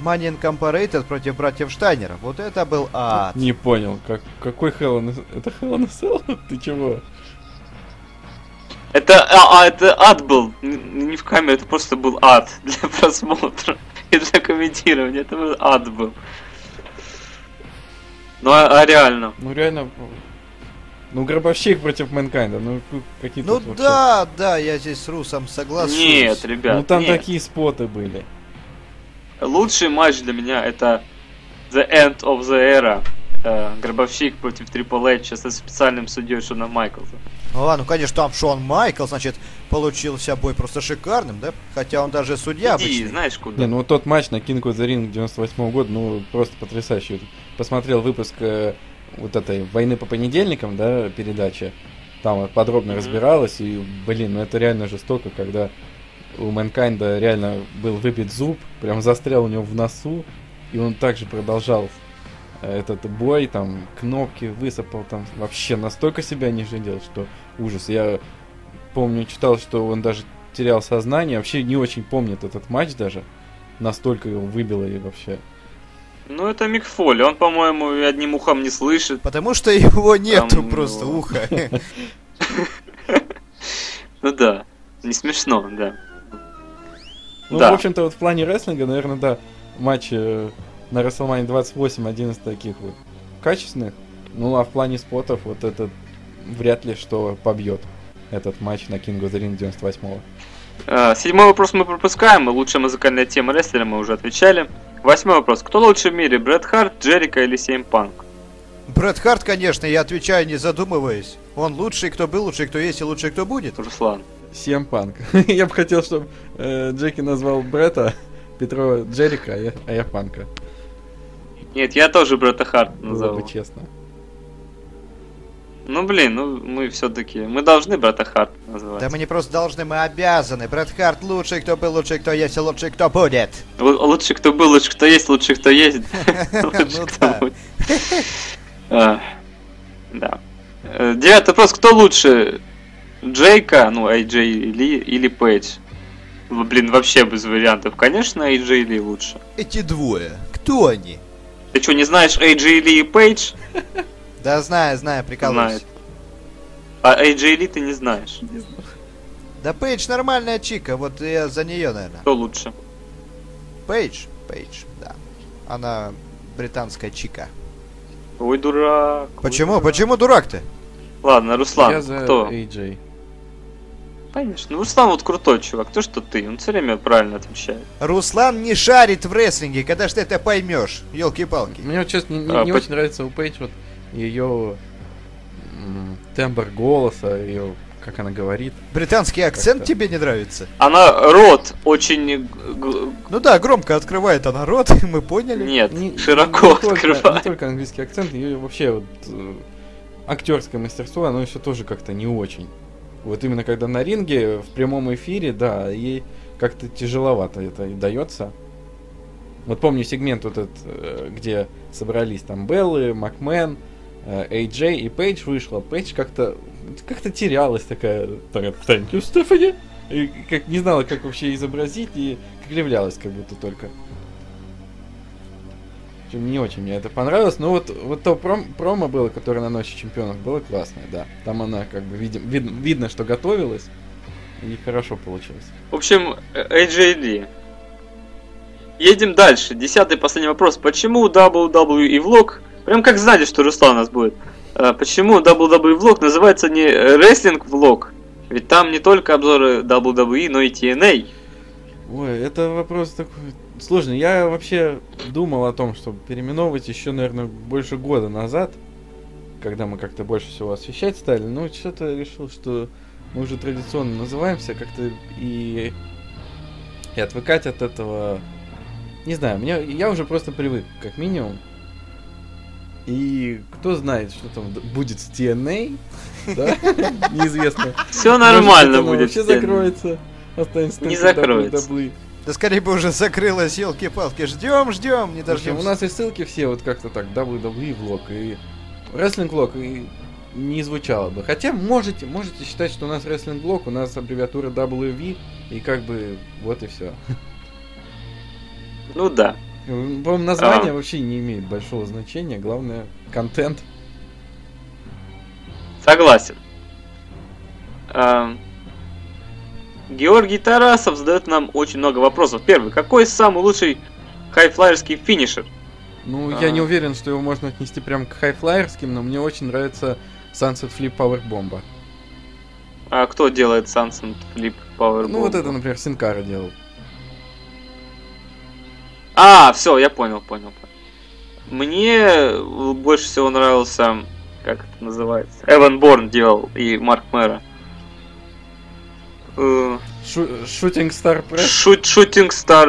Money Incorporated против братьев Штайнера. Вот это был ад. Не понял. Как, какой Hell in a... Это Hell in a Cell? Ты чего? Это, а, а, это ад был. Не в камере, это просто был ад для просмотра и для комментирования. Это был ад был. Ну а, а реально. Ну реально... Ну, гробовщик против Мэнкайнда, ну какие-то... Ну вообще- да, да, я здесь с Русом соглашусь. Нет, ребят. Ну там нет. такие споты были. Лучший матч для меня это The End of the Era. Э, Гробовщик против Triple H со специальным судьей Шона Майклса. Ну ладно, конечно, там Шон Майкл, значит, получился бой просто шикарным, да? Хотя он даже судья Иди, обычный. знаешь куда. Не, ну вот тот матч на King of the Ring 98 года, ну просто потрясающий. Посмотрел выпуск э, вот этой «Войны по понедельникам», да, передачи. Там вот подробно Мгм. разбиралось, и, блин, ну это реально жестоко, когда у Мэнкайнда реально был выбит зуб, прям застрял у него в носу, и он также продолжал этот бой, там, кнопки высыпал, там, вообще настолько себя не жалел, что ужас. Я помню, читал, что он даже терял сознание, вообще не очень помнит этот матч даже, настолько его выбило и вообще. Ну это Мик Фоли, он, по-моему, и одним ухом не слышит. Потому что его нету Там, просто ну, уха. Ну да, не смешно, да. Ну, Да. в общем-то, вот в плане рестлинга, наверное, да, матч э, на WrestleMania 28 один из таких вот качественных. Ну, а в плане спотов вот это вряд ли что побьет этот матч на King of the Ring 98-го. Э, Седьмой вопрос мы пропускаем, и лучшая музыкальная тема рестлера мы уже отвечали. Восьмой вопрос. Кто лучше в мире, Брэд Харт, Джерика или Сейм Панк? Брэд Харт, конечно, я отвечаю, не задумываясь. Он лучший, кто был, лучший, кто есть, и лучший, кто будет. Руслан. CM Punk. я бы хотел, чтобы Джеки назвал Бретта, Петро Джерика, а я, а я Панка. Нет, я тоже Брэда Харт Было назову. бы честно. Ну блин, ну мы все-таки, мы должны Брэда Харт называть. Да мы не просто должны, мы обязаны. Брэд Харт лучший, кто был, лучший, кто есть, и лучший, кто будет. Л- Лучше кто был, лучше кто есть, лучше кто есть. Лучше Ну кто да. будет. А, Да. Э, Девятый вопрос. Кто лучше? Джейка, ну, AJ Ли или Пейдж? Блин, вообще без вариантов. Конечно, AJ Ли лучше. Эти двое. Кто они? Ты что, не знаешь AJ Ли и Пейдж? Да знаю, знаю, прикалываюсь. Знает. А AJ Ли ты не знаешь. Да Пейдж нормальная чика, вот я за нее, наверное. Кто лучше? Пейдж? Пейдж, да. Она британская чика. Ой, дурак. ой, Почему? дурак. Почему дурак ты? Ладно, Руслан, я за кто? AJ. Конечно. Ну, Руслан вот крутой чувак. То, что ты. Он все время правильно отвечает. Руслан не шарит в рестлинге, когда ж ты это поймешь, елки-палки. Мне вот честно не, А, не по- очень нравится у Пейдж вот ее тембр голоса, ее как она говорит. Британский акцент тебе не нравится? Она рот очень... Ну да, громко открывает она рот, мы поняли. Нет, Не- широко не только, не открывает. только английский акцент, ее вообще вот э, актерское мастерство, оно еще тоже как-то не очень. Вот именно когда на ринге, в прямом эфире, да, ей как-то тяжеловато это и дается. Вот помню сегмент вот этот, э, где собрались там Беллы, Макмен, э, AJ и Пейдж вышла. Пейдж как-то как-то терялась такая. Thank you, Stephanie. И как не знала, как вообще изобразить, и кривлялась как будто только. Не очень мне это понравилось, но вот, вот то пром- промо было, которое на Ночи Чемпионов, было классное, да. Там она как бы видим, вид- видно, что готовилась, и хорошо получилось. В общем, э, AJD. Едем дальше. Десятый последний вопрос. Почему WWE Vlog, прям как знали, что Руслан у нас будет, э, почему WWE Vlog называется не рестлинг влог? Ведь там не только обзоры WWE, но и TNA. Ой, это вопрос такой сложный. Я вообще думал о том, чтобы переименовывать еще, наверное, больше года назад, когда мы как-то больше всего освещать стали. Но что-то решил, что мы уже традиционно называемся, как-то и, и отвыкать от этого. Не знаю, мне, я уже просто привык, как минимум. И кто знает, что там будет с TNA, да? Неизвестно. Все нормально будет. Вообще закроется. Останется Не закроется. Да скорее бы уже закрылась, елки-палки. Ждем, ждем, не В общем, дождемся. у нас и ссылки все вот как-то так, WWE влог и рестлинг влог и не звучало бы. Хотя можете, можете считать, что у нас рестлинг влог, у нас аббревиатура WV, и как бы вот и все. Ну да. По-моему, название А. вообще не имеет большого значения, главное контент. Согласен. А, Георгий Тарасов задает нам очень много вопросов. Первый. Какой самый лучший хайфлайерский финишер? Ну, А. я не уверен, что его можно отнести прям к хайфлайерским, но мне очень нравится Sunset Flip Power Bomba. А кто делает Sunset Flip Power Ну, вот это, например, Синкара делал. А, все, я понял, понял. понял. Мне больше всего нравился, как это называется, Эван Борн делал и Марк Мэра. Shoo- Shooting Star Press. Shoot, shooting Star,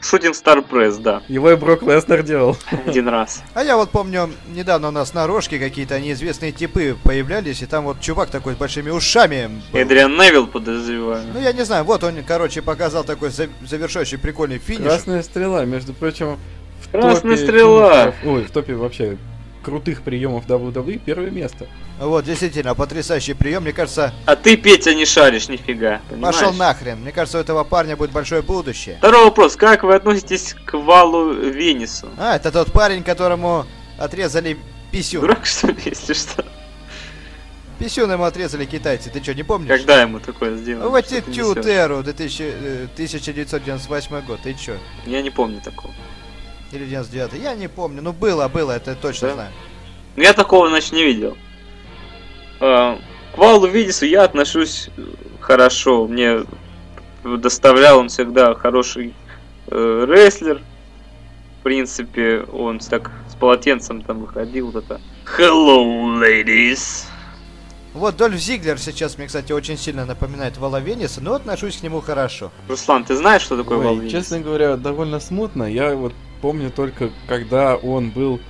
Shooting Star Press, да, Его и Брок Леснер делал. один раз. А я вот помню, недавно у нас на рожке какие-то неизвестные типы появлялись, и там вот чувак такой с большими ушами был. Эдриан Невилл, подозреваю. Ну я не знаю, вот он, короче, показал такой за- завершающий прикольный финиш. Красная стрела, между прочим, в Красная топе стрела. finisher ов- ой, в топе вообще крутых приемов WWE первое место. Вот, действительно, потрясающий прием. Мне кажется, А ты, Петя, не шаришь нифига, понимаешь? пошел нахрен. Мне кажется, у этого парня будет большое будущее. Второй вопрос. Как вы относитесь к Валу Венису? А, это тот парень, которому отрезали писюн. Дурак, что ли, если что? Писюн ему отрезали китайцы, ты что, не помнишь? Когда ему такое сделали? В Что ты аттитюд несёшь? эру 2000, э, 1998 год, ты чё? Я не помню такого. Или 99 я не помню. Ну было, было, это точно Да? знаю. Ну, Я такого, значит, не видел. А, К Валу Видису я отношусь э, хорошо. Мне доставлял он всегда хороший э, рестлер. В принципе, он так с полотенцем там выходил. Вот это Hello, ladies. Вот Дольф Зиглер сейчас мне, кстати, очень сильно напоминает Вала Венеса, но отношусь к нему хорошо. Руслан, ты знаешь, что такое Ой, Вал Венис? честно говоря, довольно смутно. Я вот помню только, когда он был...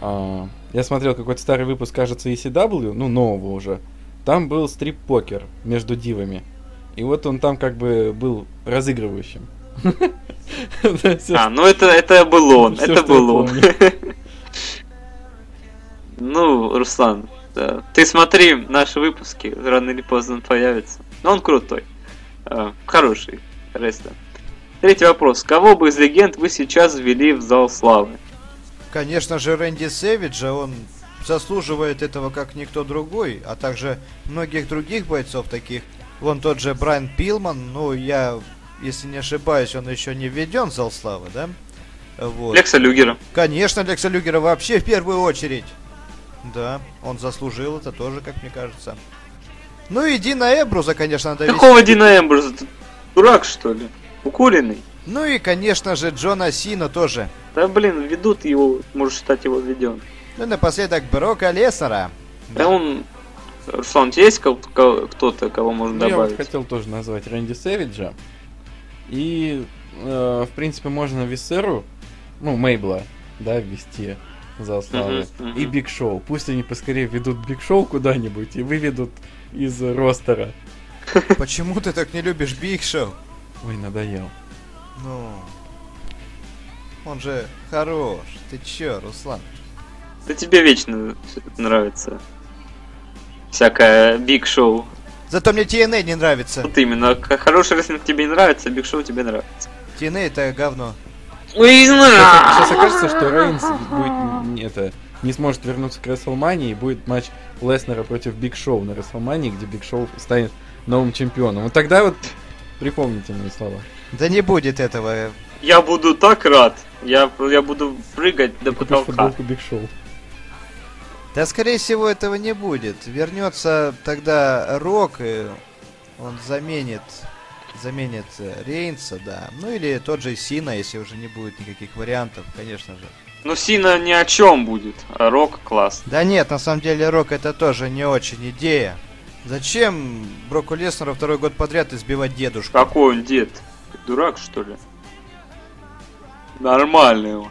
а, я смотрел какой-то старый выпуск, кажется, ECW, ну, нового уже. Там был стрип-покер между дивами. И вот он там как бы был разыгрывающим. А, ну это, это был он, это был он. Ну, Руслан, да. ты смотри наши выпуски, рано или поздно он появится. Но он крутой. А, Хороший рестлер. Третий вопрос. Кого бы из легенд вы сейчас ввели в зал славы? Конечно же, Рэнди Сэвиджа, он заслуживает этого как никто другой, а также многих других бойцов таких. Вон тот же Брайан Пилман, ну я, если не ошибаюсь, он еще не введен в зал славы, да? Вот. Лекса Люгера. Конечно, Лекса Люгера вообще в первую очередь. Да, он заслужил это тоже, как мне кажется. Ну и Дина Эмброза, конечно, надо ввести. Какого Дина Эмброза? Ты дурак, что ли? Укуренный? Ну и, конечно же, Джона Сина тоже. Да блин, введут его, может считать его введен. Ну напоследок Брока Леснера. Да он... Руслан, у тебя есть кто-то, кого можно Ну, я вот добавить? хотел тоже назвать Рэнди Сэвиджа. И, э, в принципе, можно Висцеру, ну, Мейбла, да, ввести за славы. Мгм, мгм. И Биг Шоу. Пусть они поскорее введут Биг Шоу куда-нибудь и выведут из ростера. Почему ты так не любишь Биг Шоу? Ой, надоел. Ну... Он же хорош. Ты чё, Руслан? Да тебе вечно нравится. Всякое биг шоу. Зато мне TNA не нравится. Вот именно, хороший рестлинг тебе не нравится, а биг шоу тебе нравится. TNA это говно. Ой, Сейчас окажется, что Рейнс будет не, это, не сможет вернуться к Рестлмании и будет матч Леснера против Биг Шоу на Рестлмании, где Биг Шоу станет новым чемпионом. Вот тогда вот припомните мои слова. Да не будет этого. Я буду так рад. Я, я буду прыгать до купишь потолка. футболку Биг Шоу. Да, скорее всего, этого не будет. Вернется тогда Рок, и он заменит заменит э, Рейнса, да. Ну или тот же Сина, если уже не будет никаких вариантов, конечно же. Но Сина ни о чем будет, а Рок класс. Да нет, на самом деле Рок это тоже не очень идея. Зачем Броку Леснеру второй год подряд избивать дедушку? Какой он дед? Ты дурак, что ли? Нормальный он.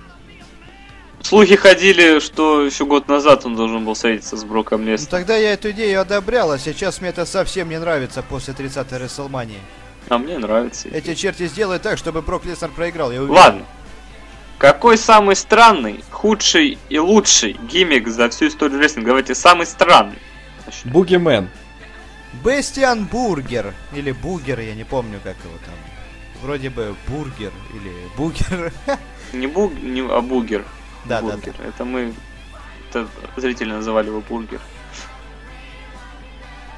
Слухи ходили, что еще год назад он должен был встретиться с Броком Ну, Леснером. тогда я эту идею одобрял, а сейчас мне это совсем не нравится после 30-й Рестлмании. А мне нравится. Эти черти сделают так, чтобы Брок Леснер проиграл, я уверен. Ладно. Какой самый странный, худший и лучший gimmick за всю историю рестлинга? Давайте самый странный. Бугимен. Бастион Бугер. Или Бугер, я не помню, как его там. Вроде бы Бургер или Бугер. Не буг, не, а бугер. Да, да, бургер. Это мы, это зрители называли его бургер.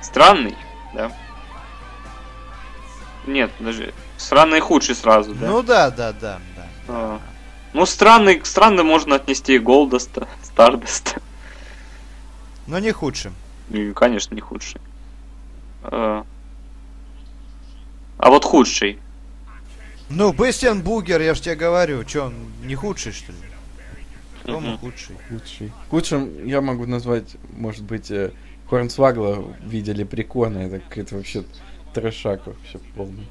Странный, да? Нет, даже странный худший сразу, да? Ну да, да, да, да. А. Ну, странный, к странным можно отнести и Голдоста, Стардоста. Но не худшим. И, конечно, не худший. А, а вот худший. Ну, Бестиан Бугер, я ж тебе говорю. Че, он не худший, что ли? По-моему, Мгм. худший. Лучший. Худшим я могу назвать, может быть, э, Хорнсвагла видели прикольно. Это какая-то вообще трешак вообще полный.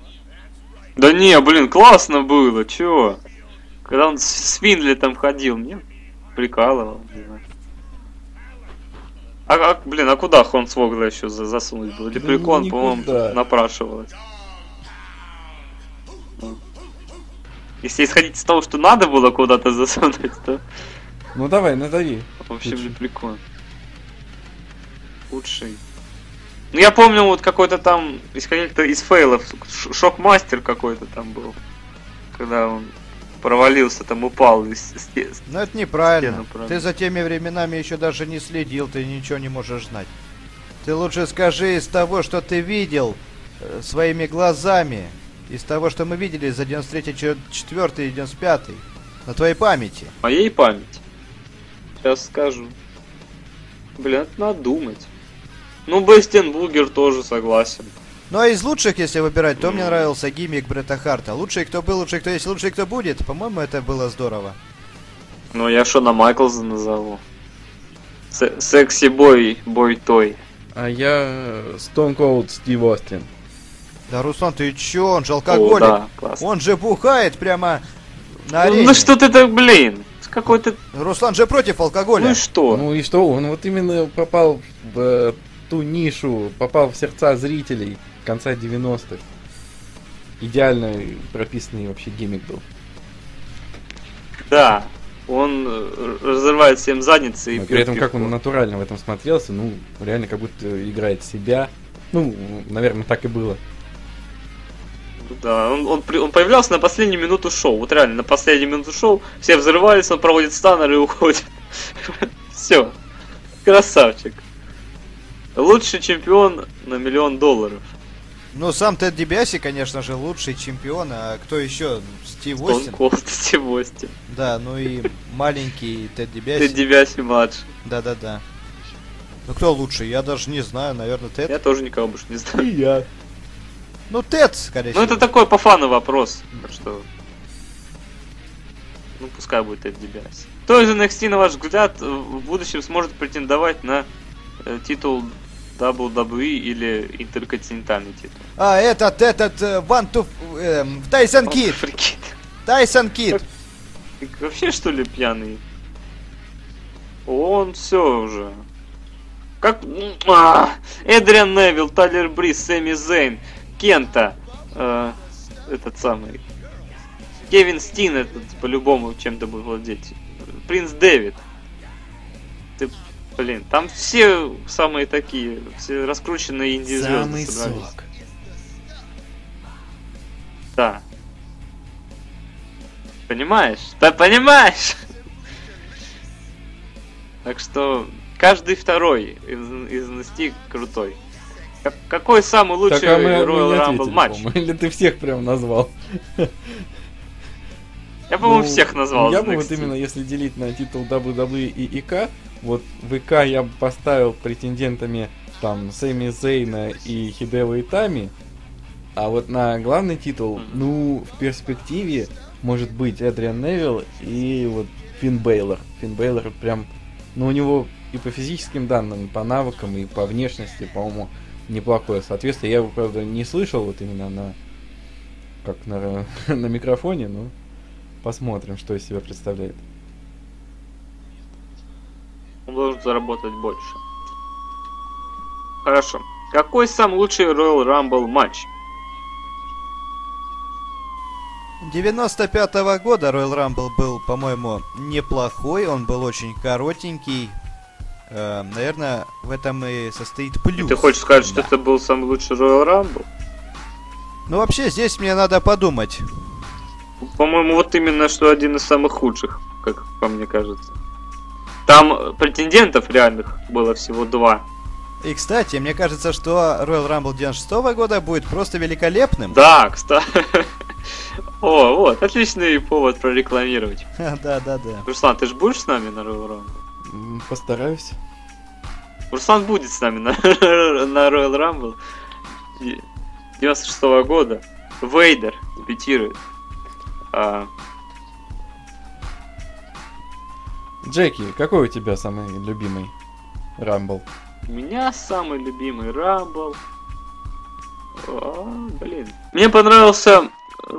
Да не, блин, классно было, чё? Когда он с Финли там ходил, мне прикалывал. не знаю. А, а, блин, а куда Хорнсвогла еще за- засунуть было? Да Лепрекон, никуда. по-моему, напрашивалось. Если исходить из того, что надо было куда-то засунуть, то Ну давай, надави. в общем лепрекон. Лучший. Ну я помню вот какой-то там, из каких-то из фейлов, шок-мастер какой-то там был. Когда он провалился, там упал из, те- Но это неправильно. Стену. Ты за теми временами еще даже не следил, ты ничего не можешь знать. Ты лучше скажи из того, что ты видел э, своими глазами, из того, что мы видели за 93 4 и 95 на твоей памяти. моей памяти. Сейчас скажу. Блин, это надо думать. Ну, Бестен Бугер тоже согласен. Ну а из лучших, если выбирать, то мне нравился гиммик Бретта Харта. Лучший, кто был, лучший, кто есть, лучший, кто будет. По-моему, это было здорово. Ну, я Шона Майклза назову. Се- Секси бой, бой той. А я Stone Cold Стив Остин. Да, Руслан, ты чё? Он же О, алкоголик. да, классно. Он же бухает прямо на Ну, арене. ну что ты так, блин? Какой-то... Руслан же против алкоголя. Ну и что? Ну и что, он вот именно попал в э, ту нишу, попал в сердца зрителей конца 90-х. Идеально прописанный вообще гиммик был. Да. Он э, разрывает всем задницы и Но при этом как он натурально в этом смотрелся, ну, реально как будто играет себя. Ну, наверное, так и было. Да, он, он, он появлялся на последнюю минуту шоу. Вот реально, на последнюю минуту шоу все взрывались, он проводит станнер и уходит. Все. Красавчик. Лучший чемпион на миллион долларов. Ну, сам Тед Дибиаси, конечно же, лучший чемпион. А кто еще? Стив Остин? Колд Стив Остин. Да, ну и маленький Тед Ты Дибиаси. Дибиаси младший. Да-да-да. Ну кто лучше? Я даже не знаю, наверное, Тед. Я тоже никого больше не знаю. И я. Ну, Тед, скорее Ну, это такой по фану вопрос. Так что... Ну, пускай будет Эд Дибиаси. Кто из NXT, на ваш взгляд, в будущем сможет претендовать на э, титул WWE или интерконтинентальный титул? А, этот, этот, э, One to... эм, Тайсон! Прикид. Тайсон Кид! Ты вообще, что ли, пьяный? Он все уже. Как... А, Эдриан Невилл, Тайлер Брис, Сэмми Зейн, Кента, э, этот самый... Кевин Стин этот по-любому чем-то будет владеть. Принц Дэвид. Ты, блин, там все самые такие, все раскрученные инди-звезды Самый собрались. сок. Да. Понимаешь? Да понимаешь! Так что каждый второй из, из крутой. Как- какой самый лучший Так, а мы, мы Royal не Rumble ответили, матч? Или ты всех прям назвал? Я, по-моему, Ну, всех назвал. Я бы вот именно, если делить на титул WWE и ИК, вот в ИК я бы поставил претендентами там Сэмми Зейна и Хидео Итами, а вот на главный титул, Мгм. ну, в перспективе может быть Эдриан Невилл и вот Финн Бейлор. Финн Бейлор прям, ну, у него и по физическим данным, и по навыкам, и по внешности, по-моему, неплохое соответствие. Я его, правда, не слышал вот именно на как на, на микрофоне, но посмотрим, что из себя представляет. Он должен заработать больше. Хорошо. Какой самый лучший Royal Rumble матч? 95-го года Royal Rumble был, по-моему, неплохой, он был очень коротенький. Э, наверное, в этом и состоит плюс. Ты хочешь сказать, что Да. это был самый лучший Royal Rumble? Ну, вообще, здесь мне надо подумать. По-моему, вот именно что один из самых худших, как по мне кажется. Там претендентов реальных было всего два. И, кстати, мне кажется, что Royal Rumble 96 года будет просто великолепным. Да, кстати. О, вот, отличный повод прорекламировать. Да-да-да. Руслан, ты же будешь с нами на Royal Rumble? Постараюсь. Руслан будет с нами на, на Royal Rumble 96 года. Вейдер дебютирует. А, Джеки, какой у тебя самый любимый Рамбл? у меня самый любимый Рамбл. Блин. Мне понравился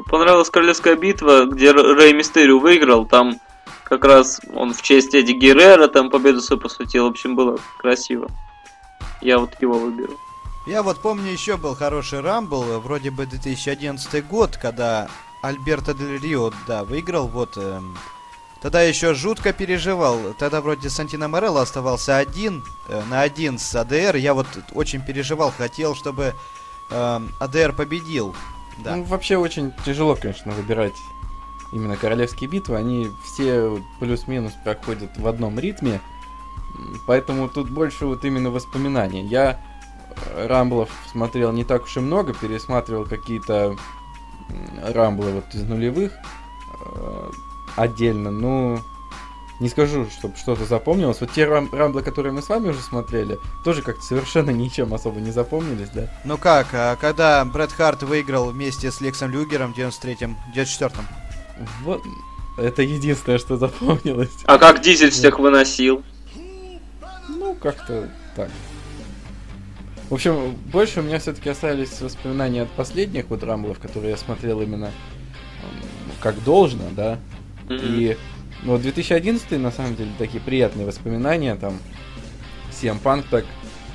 понравилась Королевская битва, где Рэй Мистерио выиграл. Там как раз он в честь Эдди Геррера там победу свою посвятил. В общем, было красиво. Я вот его выберу. Я вот помню, еще был хороший Рамбл, э, вроде бы 2011 год, когда Альберто Дель Рио, да, выиграл, вот... эм, тогда еще жутко переживал. Тогда вроде Сантино Морелло оставался один, э, на один с АДР. Я вот очень переживал, хотел, чтобы эм, АДР победил. Да. Ну, вообще очень тяжело, конечно, выбирать именно королевские битвы. Они все плюс-минус проходят в одном ритме. Поэтому тут больше вот именно воспоминаний. Я э, рамблов смотрел не так уж и много, пересматривал какие-то рамблы вот из нулевых э, отдельно. Ну, не скажу, чтобы что-то запомнилось. Вот те рам- рамблы, которые мы с вами уже смотрели, тоже как-то совершенно ничем особо не запомнились, да? Ну как, а когда Брэд Харт выиграл вместе с Лексом Люгером в 93-м, 94-м? Вот, это единственное, что запомнилось. А как Дизель всех выносил? Ну, как-то так. В общем, больше у меня все-таки остались воспоминания от последних вот рамблов, которые я смотрел именно как должно, да. И ну, вот 2011 на самом деле такие приятные воспоминания, там CM Punk так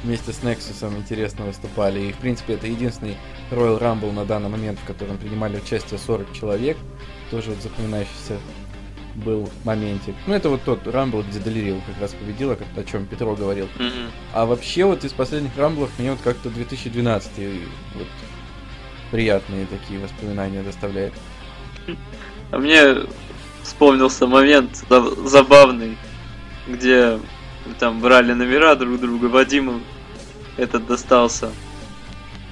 вместе с Nexus интересно выступали. И, в принципе, это единственный Royal Rumble на данный момент, в котором принимали участие 40 человек. Тоже вот запоминающийся был моментик. Ну, это вот тот Рамбл, где Делирил как раз победила, как о чем Петро говорил. Мгм. А вообще вот из последних Рамблов мне вот как-то 2012 вот приятные такие воспоминания доставляет. А мне вспомнился момент за- забавный, где там брали номера друг друга. Вадиму этот достался.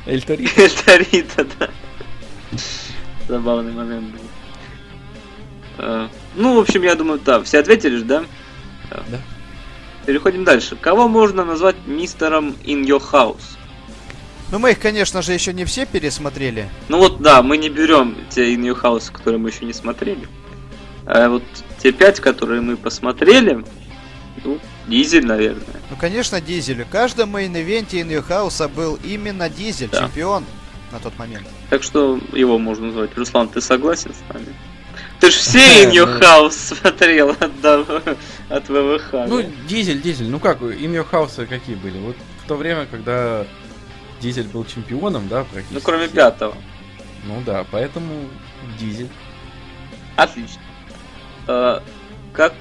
Эль Торино. Эльторита, да. Забавный момент был. Э, Ну, в общем, я думаю, да, все ответили же, да? Да. Переходим дальше. Кого можно назвать мистером In Your House? Ну, мы их, конечно же, еще не все пересмотрели. Ну вот, да, мы не берем те In Your House, которые мы еще не смотрели. А вот те пять, которые мы посмотрели, ну, Дизель, наверное. Ну, конечно, Дизель. В каждом main event е In Your House а был именно Дизель, Да. чемпион на тот момент. Так что его можно назвать. Руслан, ты согласен с нами? Ты ж все In Your House смотрел от, от ВВХ. Ну, да? дизель, дизель. Ну как, In Your House какие были? Вот в то время, когда Дизель был чемпионом, да, практически. ну, кроме пятого. Ну да, поэтому Дизель. Отлично. А, как,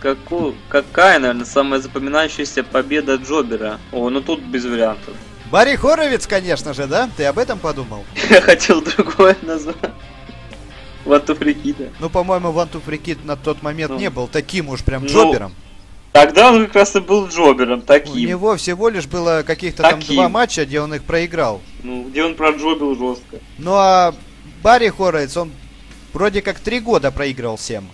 каку- какая, наверное, самая запоминающаяся победа Джобера? О, ну тут без вариантов. Барри Хоровиц, конечно же, да? Ты об этом подумал? Я хотел другое назвать. Вату Фрикида. Ну, по-моему, Ван Фрикит на тот момент Ну. не был таким уж прям Ну, джобером. Тогда он как раз и был Джобером, У таким. него всего лишь было каких-то там два матча, где он их проиграл. Ну, где он проджобил жестко. Ну, а Барри Хоровиц, он вроде как три года проигрывал всем.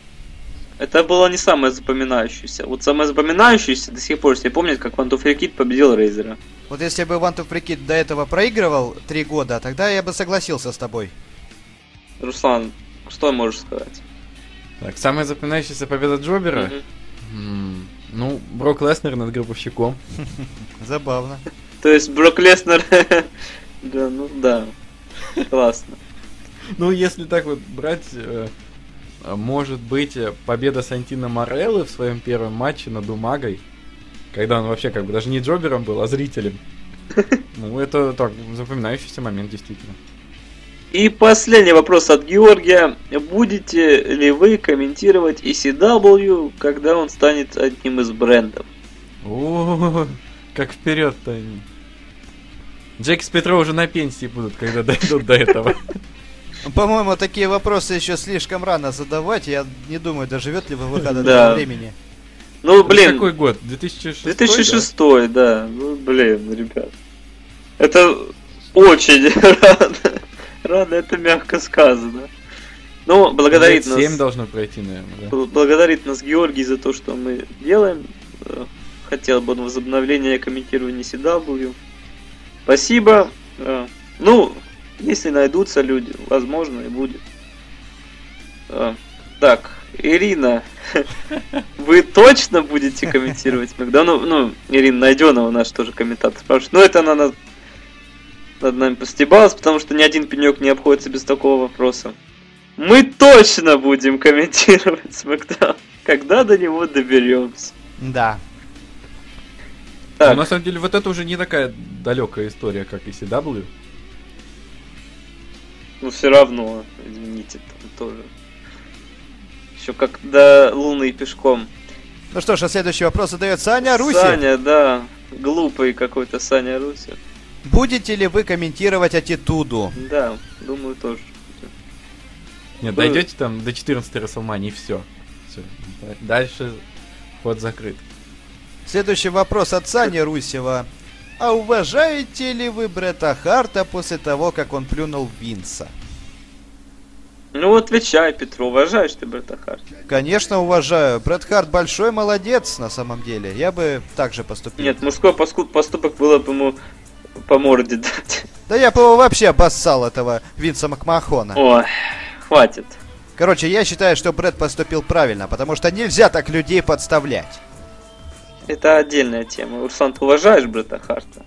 Это было не самое запоминающееся. Вот самое запоминающееся до сих пор все помнят, как Ванту Фрикид победил Рейзера. Вот если бы Ван Фрикит до этого проигрывал три года, тогда я бы согласился с тобой. Руслан, что можешь сказать? Так, самая запоминающаяся победа Джобера? М, Ну, Брок Леснер над Гробовщиком. Забавно. То есть Брок Леснер... Да, ну да. Классно. Ну, если так вот брать, э, может быть, э, победа Сантино Мореллы в своем первом матче над Умагой, когда он вообще как бы даже не Джобером был, а зрителем. Ну, это так, запоминающийся момент, действительно. И последний вопрос от Георгия. Будете ли вы комментировать ECW, когда он станет одним из брендов? О, как вперед-то они. Джек с Петро уже на пенсии будут, когда дойдут до этого. По-моему, такие вопросы еще слишком рано задавать. Я не думаю, доживет ли ВВХ до Да. этого времени. Ну, Это блин, Какой год? 2006? 2006, да. Ну, блин, ребят. Это очень рано. Рано, это мягко сказано. Ну, благодарит нас... 7 должно пройти, наверное, да. Бл- Благодарит нас Георгий за то, что мы делаем. Э, Хотел бы возобновления комментирования CW. Спасибо. Э, Ну, если найдутся люди, возможно и будет. Э, Так, Ирина, вы точно будете комментировать Смакдаун? Ну, ну, Ирина Найденова, наш тоже комментатор, спрашивает. Ну, это она над, нами постебалась, потому что ни один пенек не обходится без такого вопроса. Мы точно будем комментировать Смакдаун, когда до него доберемся. Да. Но Так, на самом деле вот это уже не такая далекая история, как и CW. ну все равно, извините, там тоже. Еще как до Луны пешком. Ну что ж, а следующий вопрос задает Саня Руси. Саня, да, глупый какой-то Саня Руси. Будете ли вы комментировать аттитуду? Да, думаю тоже. Нет, Ну, дойдете там до 14 Расселмании и все. Все. Дальше ход закрыт. Следующий вопрос от Сани Русева. А уважаете ли вы Бретта Харта после того, как он плюнул Винса? Ну отвечай, Петру, уважаешь ты Бретта Харта? Конечно, уважаю. Брэд Харт большой молодец на самом деле. Я бы так же поступил. Нет, мужской поступок было бы ему по морде дать. Да я бы вообще обоссал, этого Винса Макмахона. Ой, хватит. Короче, я считаю, что Брэд поступил правильно, потому что нельзя так людей подставлять. Это отдельная тема. Руслан, ты уважаешь Бретта Харта?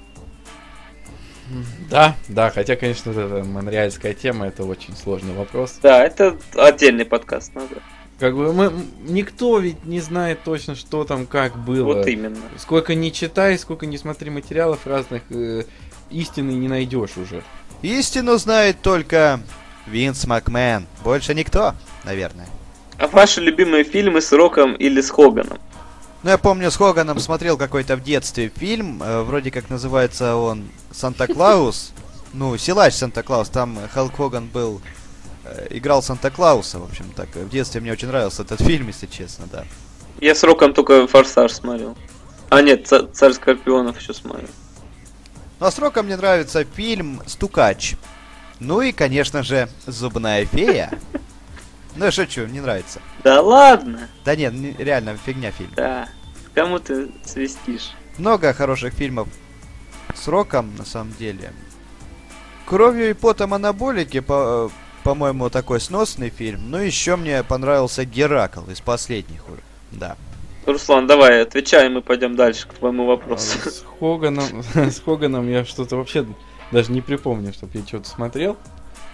Да, да, хотя, конечно, вот эта монреальская тема, это очень сложный вопрос. Да, это отдельный подкаст надо. Как бы мы, никто ведь не знает точно, что там, как было. Вот именно. Сколько не читай, сколько не смотри материалов разных, э, истины не найдешь уже. Истину знает только Винс Макмен. Больше никто, наверное. А ваши любимые фильмы с Роком или с Хоганом? Ну, я помню, с Хоганом смотрел какой-то в детстве фильм, э, вроде как называется он «Санта-Клаус». Ну, «Силач Санта-Клаус», там Халк Хоган был, э, играл Санта-Клауса, в общем, так. В детстве мне очень нравился этот фильм, если честно, да. Я с Роком только Форсаж смотрел. А нет, Ца- Царь Скорпионов еще смотрел. Ну, а с Роком мне нравится фильм «Стукач». Ну и, конечно же, «Зубная фея». Ну, я шучу, не нравится. Да ладно. Да нет, не- реально, фигня фильм. Да. Кому ты свистишь? Много хороших фильмов с роком, на самом деле. Кровью и потом анаболики, по, по-моему, такой сносный фильм. Но еще мне понравился Геракл из последних уже. Да. Руслан, давай, отвечай, мы пойдем дальше к твоему вопросу. А, С Хоганом, с Хоганом я что-то вообще даже не припомню, чтобы я что-то смотрел.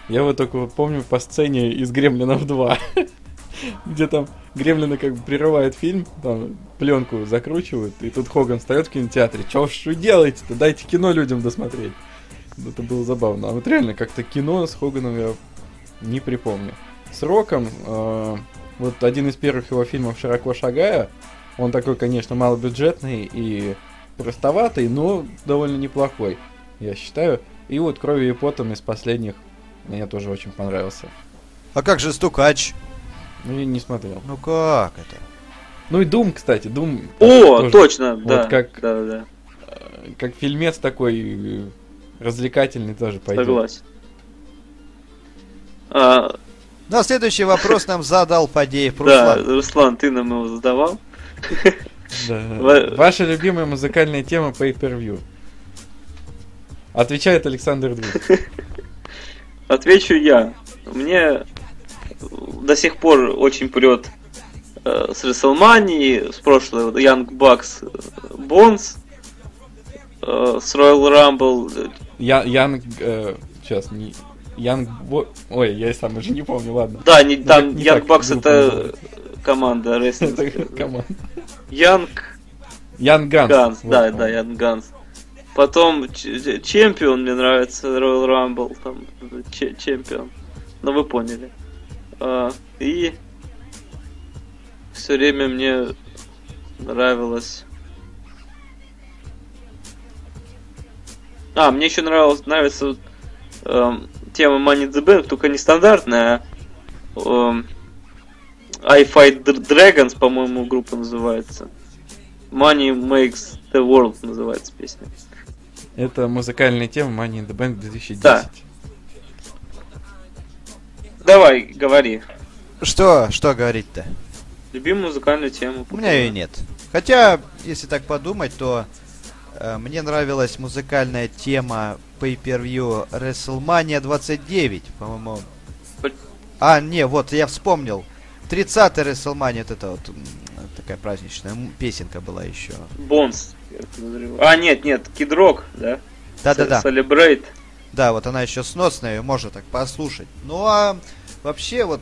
Я вот только помню по сцене из Гремлинов 2, где там Гремлины как бы прерывают фильм, там пленку закручивают, и тут Хоган встает в кинотеатре. Чё ж вы делаете-то? Дайте кино людям досмотреть. Это было забавно. А вот реально как-то кино с Хоганом я не припомню. С Роком, э, вот один из первых его фильмов «Широко шагая», он такой, конечно, малобюджетный и простоватый, но довольно неплохой, я считаю. И вот «Кровью и потом» из последних мне тоже очень понравился. А как же Стукач? Ну, я не смотрел. Ну как это? Ну и Дум, кстати, Дум... О, тоже, точно, вот да. как- Да, да, э, Как фильмец такой э, развлекательный тоже пойдет. согласен. А, Ну а следующий вопрос нам задал Фадеев да, Руслан. Руслан, ты нам его задавал. Ваша любимая музыкальная тема Pay Per View. Отвечает Александр Двух. Отвечу я. Мне до сих пор очень прет э, с WrestleMania, с прошлой вот, Young Bucks, э, Bones, э, с Royal Rumble, Я, Янг... э, сейчас, не... Янг... Бо- Ой, я сам уже не помню, ладно. Да, не, там так- не Young Bucks это команда Это рестлинг. команда. Young Ян Ганс. Guns, Вот, да, по-моему. да, Young Guns. Потом Чемпион мне нравится, Royal Rumble, там, Чемпион. Ну вы поняли. А, и все время мне нравилось. А, мне еще нравилось, нравится эм, тема Money the Bank, только не стандартная, а эм, I Fight Dr- Dragons, по-моему, группа называется. Money Makes the World называется песня. Это музыкальная тема Money in the Bank 2010. Да. Давай, говори. Что, что говорить-то? Любимую музыкальную тему. У меня ее нет. Хотя, если так подумать, то э, мне нравилась музыкальная тема Pay-Per-View WrestleMania 29, по-моему. А, не, вот, я вспомнил. 30-й WrestleMania, вот это вот такая праздничная песенка была еще. Бонс. А, нет, нет, Rock, да? Да-да-да. Celebrate. Да, вот она еще сносная, ее можно так послушать. Ну а вообще вот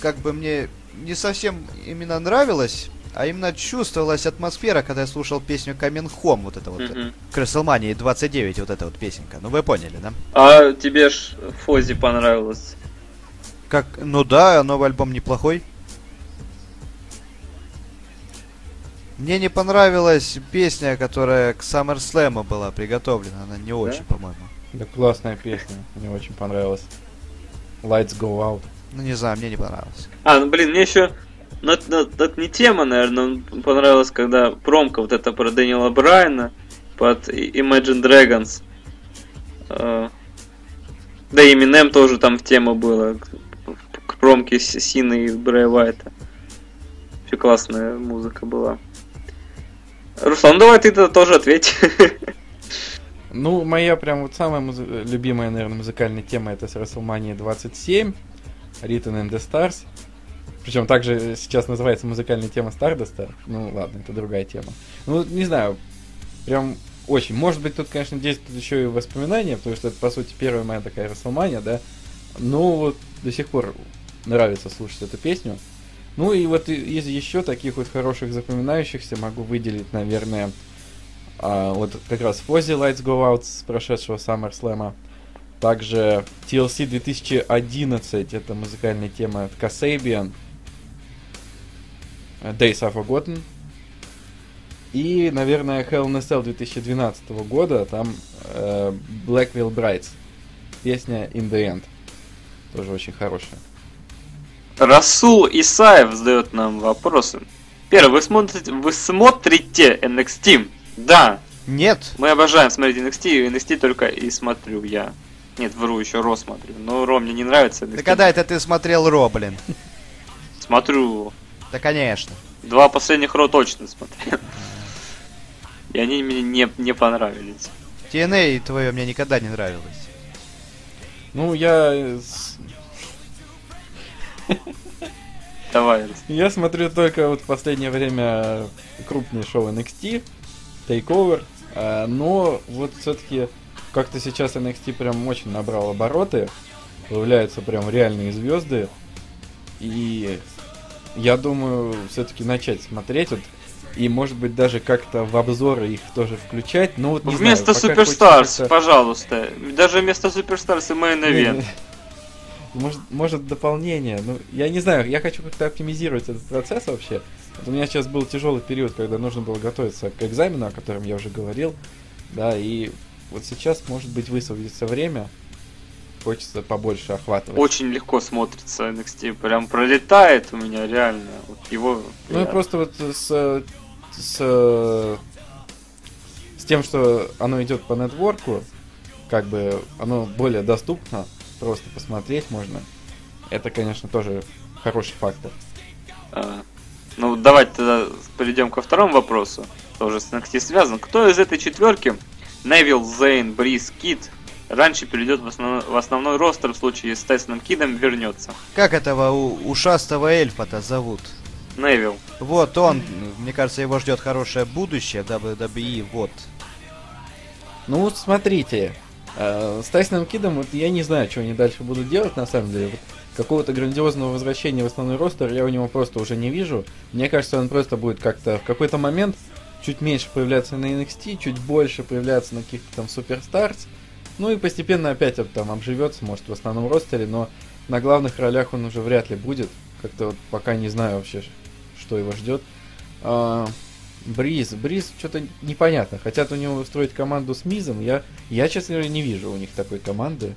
как бы мне не совсем именно нравилось, а именно чувствовалась атмосфера, когда я слушал песню Coming Home, вот это вот, Мгм. к WrestleMania 29, вот эта вот песенка. Ну вы поняли, да? А тебе ж Фози понравилось. Как, ну да, новый альбом неплохой. Мне не понравилась песня, которая к SummerSlam была приготовлена, она не очень, по-моему. Да классная песня, мне очень понравилась. Lights Go Out. Ну не знаю, мне не понравилось. А, ну блин, мне еще. Ну, это, ну, это не тема, наверное, но понравилось, когда промка вот эта про Дэниела Брайана под Imagine Dragons. Э, Да и Eminem тоже там в тему было. К, промке Сины и Брэя Уайта. Вообще классная музыка была. Руслан, ну давай ты тогда тоже ответь. Ну, моя прям вот самая музы- любимая, наверное, музыкальная тема это с WrestleMania 27, Written in the Stars. Причем также сейчас называется музыкальная тема Stardust. Ну ладно, это другая тема. Ну, не знаю, прям очень. Может быть, тут, конечно, действует еще и воспоминания, потому что это, по сути, первая моя такая WrestleMania, да. Но вот до сих пор нравится слушать эту песню. Ну и вот из еще таких вот хороших запоминающихся могу выделить, наверное, а, вот как раз Fozzy Lights Go Out с прошедшего SummerSlam. Также TLC 2011, это музыкальная тема от Kasabian. Days Are Forgotten. И, наверное, Hell in a Cell 2012 года, там э, Blackwell Brides. Песня In the End. Тоже очень хорошая. Расул Исаев задает нам вопросы. Первый, вы смотрите, вы смотрите NXT? Да, Нет, мы обожаем смотреть NXT, и NXT только и смотрю я. Нет, вру, еще Ро смотрю. Но Ро мне не нравится. да NXT. когда это ты смотрел Ро, блин? Смотрю. Да конечно. Два последних Ро точно смотрел. И они мне не, не понравились. TNA твое мне никогда не нравилось. Ну, я... Давай. Я смотрю только вот в последнее время крупные шоу NXT, Takeover, а, но вот все-таки как-то сейчас NXT прям очень набрал обороты, появляются прям реальные звезды, и я думаю все-таки начать смотреть вот и может быть даже как-то в обзоры их тоже включать, но вот Вместо знаю, Superstars, хочется пожалуйста. Даже вместо Суперстарс и Main Event. Может, может дополнение. Ну, я не знаю, я хочу как-то оптимизировать этот процесс вообще. Вот у меня сейчас был тяжелый период, когда нужно было готовиться к экзамену, о котором я уже говорил. Да, и вот сейчас, может быть, высвободится время. Хочется побольше охватывать. Очень легко смотрится NXT. Прям пролетает у меня реально. Вот его... Ну и просто вот с, с, с тем, что оно идет по нетворку, как бы оно более доступно, просто посмотреть можно. Это, конечно, тоже хороший фактор. А, Ну, давайте тогда перейдем ко второму вопросу. Тоже с NXT связан. Кто из этой четверки, Невил, Зейн, Бриз, Кит, раньше перейдет в, основной, в основной ростер в случае, с Тайсоном Кидом вернется? Как этого у- ушастого эльфа-то зовут? Невил. Вот он, мне кажется, его ждет хорошее будущее в WWE, вот. Ну вот смотрите, э, с Тайсоном Кидом вот я не знаю, что они дальше будут делать на самом деле. Вот какого-то грандиозного возвращения в основной ростер я у него просто уже не вижу. Мне кажется, он просто будет как-то в какой-то момент чуть меньше появляться на NXT, чуть больше появляться на каких-то там Суперстарс. Ну и постепенно опять там обживется, может, в основном ростере, но на главных ролях он уже вряд ли будет. Как-то вот пока не знаю вообще, что его ждет. А, Бриз, Бриз что-то непонятно. Хотят у него устроить команду с Мизом. Я, я, честно говоря, не вижу у них такой команды.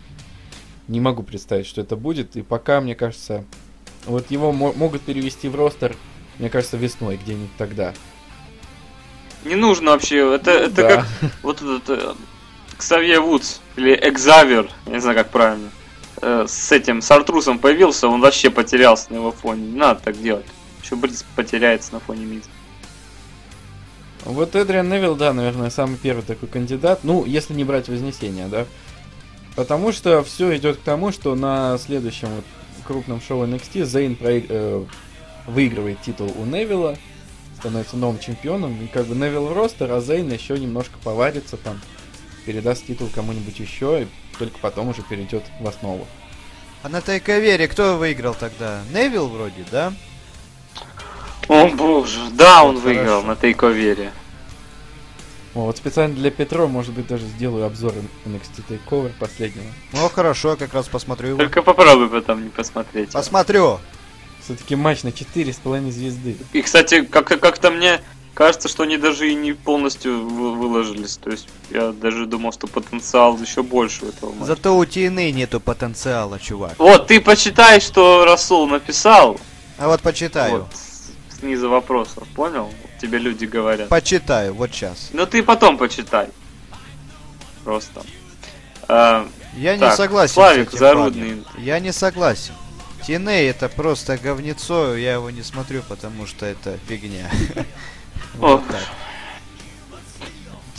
Не могу представить, что это будет. И пока, мне кажется, вот его мо- могут перевести в ростер, мне кажется, весной, где-нибудь тогда. Не нужно вообще. Это, это Да. как вот этот э, Ксавье Вудс или Экзавер, не знаю как правильно. э, с этим, с Артрусом появился, он вообще потерялся на его фоне. Не надо так делать. Еще Бриз потеряется на фоне Миза. Вот Эдриан Невилл, да, наверное, самый первый такой кандидат. Ну, если не брать Вознесение, да. Потому что все идет к тому, что на следующем вот крупном шоу NXT Зейн проиг- э, выигрывает титул у Невилла, становится новым чемпионом, и как бы Невилл в ростер, а Зейн еще немножко поварится там, передаст титул кому-нибудь еще, и только потом уже перейдет в основу. А на Тайковере кто выиграл тогда? Невил вроде, да? О боже, да, он Хорошо. выиграл на тейковере. О, вот специально для Петро, может быть, даже сделаю обзор NXT Takeover последнего. Ну хорошо, я как раз посмотрю его. Только попробуй потом не посмотреть. Посмотрю. Все-таки матч на 4,5 звезды. И, кстати, как- как-то мне кажется, что они даже и не полностью вы- выложились. То есть я даже думал, что потенциал еще больше у этого матча. Зато у TNA нету потенциала, чувак. Вот, ты почитай, что Расул написал. А вот почитаю. Вот, снизу вопросов, понял? Тебе люди говорят. Почитаю, вот сейчас. Ну ты потом почитай. Просто. А, Я не Так, согласен Славик Зарудный. парнем. Я не согласен. TNA это просто говнецо, я его не смотрю, потому что это фигня. Ох. Вот так.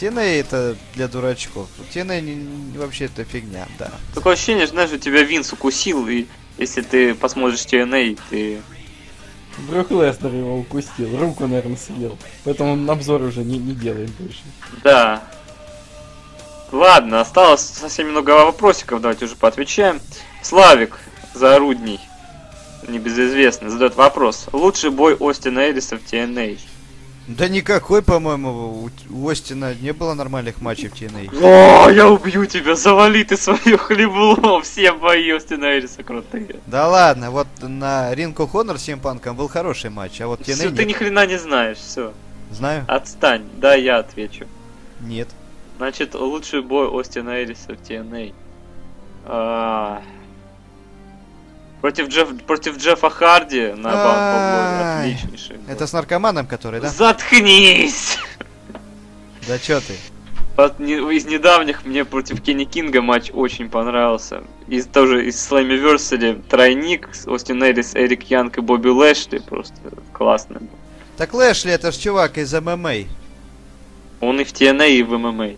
TNA это для дурачков. TNA не- не- вообще это фигня, да. такое ощущение, знаешь, у тебя Винс укусил, и если ты посмотришь TNA, ты... Брок Лестер его укусил, руку, наверное, съел. Поэтому он обзор уже не, не делает больше. Да. Ладно, осталось совсем много вопросиков, давайте уже поотвечаем. Славик Зарудний, небезызвестный, задает вопрос. Лучший бой Остина Эриса в TNA? Да никакой, по-моему, у, Остина не было нормальных матчей в TNA. О, я убью тебя, завали ты свое хлебло, все бои Остина Эриса крутые. Да ладно, вот на of Honor с Симпанком был хороший матч, а вот TNA Всё, нет. ты ни хрена не знаешь, все. Знаю? Отстань, да, я отвечу. Нет. Значит, лучший бой Остина Эриса в TNA. А, Против, Джефф, против Джеффа Харди на. Ай, Отличнейший. Это с наркоманом, который, да? Заткнись! Да чё ты? Не- из недавних мне против Кенни Кинга матч очень понравился. Из тоже из Slammiversary тройник Остин Эрис, Эрик Янг и Бобби Лэшли просто классно. Так Лэшли это ж чувак из ММА. Он и в TNA, и в ММА.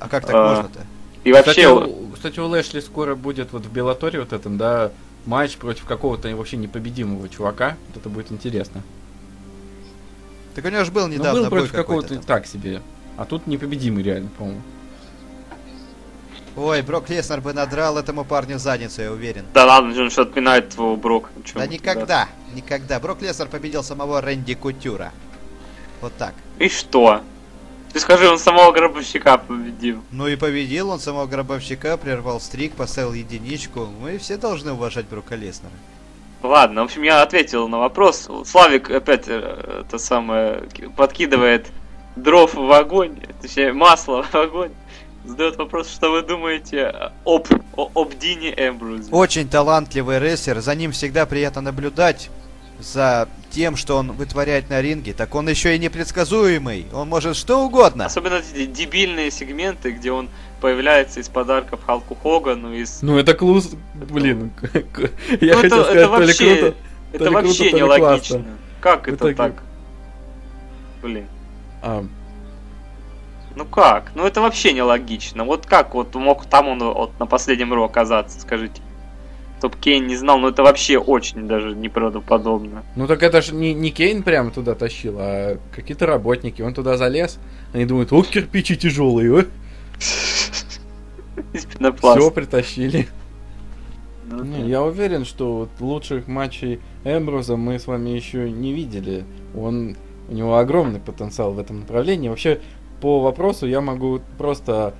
А как так А, можно-то? И вообще, Кстати, у, кстати, у Лэшли скоро будет вот в Беллаторе вот этом, да, матч против какого-то вообще непобедимого чувака. Вот это будет интересно. Так у него же был Ну, недавно был бой против какого-то так себе. А тут непобедимый реально, по-моему. Ой, Брок Леснер бы надрал этому парню задницу, я уверен. да ладно, он что отпинает твоего Брока. Ну, чё Да никогда, никогда. Брок Леснер победил самого Рэнди Кутюра. Вот так. И что? Ты скажи, он самого гробовщика победил. Ну и победил он самого гробовщика, прервал стрик, поставил единичку. Мы все должны уважать Брока Леснера. Ладно, в общем, я ответил на вопрос. Славик опять э, это самое ки- подкидывает дров в огонь, точнее масло в огонь. Задает вопрос, что вы думаете об, об Дине Эмбрузе. Очень талантливый рестлер, за ним всегда приятно наблюдать. За тем, что он вытворяет на ринге, так он еще и непредсказуемый. Он может что угодно. Особенно эти дебильные сегменты, где он появляется из подарков Халку Хогану, из... Ну, это клус... Блин, я Ну, хотел это, сказать, это то ли вообще, круто. это ли вообще круто, нелогично. классно. Как это так? Блин. А, Ну как? Ну это вообще нелогично. Вот как вот мог там он вот на последнем ро оказаться, скажите? Топ Кейн не знал, но это вообще очень даже неправдоподобно. Ну так это же не, не Кейн прямо туда тащил, а какие-то работники. Он туда залез, они думают, о, кирпичи тяжелые, Из пенопласта. все притащили. Ну, Не, я уверен, что вот лучших матчей Эмброза мы с вами еще не видели. Он, у него огромный потенциал в этом направлении. Вообще, по вопросу я могу просто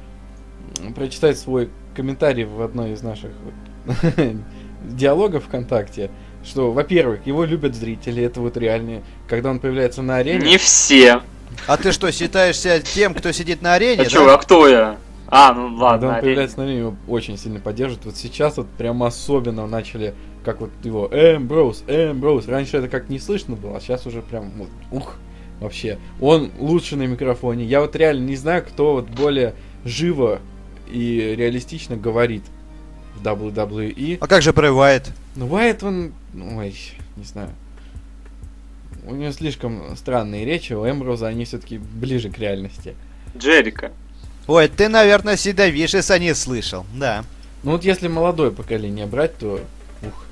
прочитать свой комментарий в одной из наших вот диалогов ВКонтакте, что, во-первых, его любят зрители, это вот реально, когда он появляется на арене. Не все. А ты что, считаешься тем, кто сидит на арене, А да? чё, а кто я? А, ну Когда ладно. он арене. появляется на арене, его очень сильно поддерживают. Вот сейчас вот прям особенно начали, как вот его Эмброуз, Эмброуз. Раньше это как не слышно было, а сейчас уже прям, вот, ух, вообще. Он лучше на микрофоне. Я вот реально не знаю, кто вот более живо и реалистично говорит в WWE. А как же Брэй Уайт? Ну, Уайт, он, ой, не знаю. У него слишком странные речи, у Эмброуза они все-таки ближе к реальности. Джерика. Ой, ты, наверное, Седовишеса не слышал. Да. Ну вот если молодое поколение брать, то ух,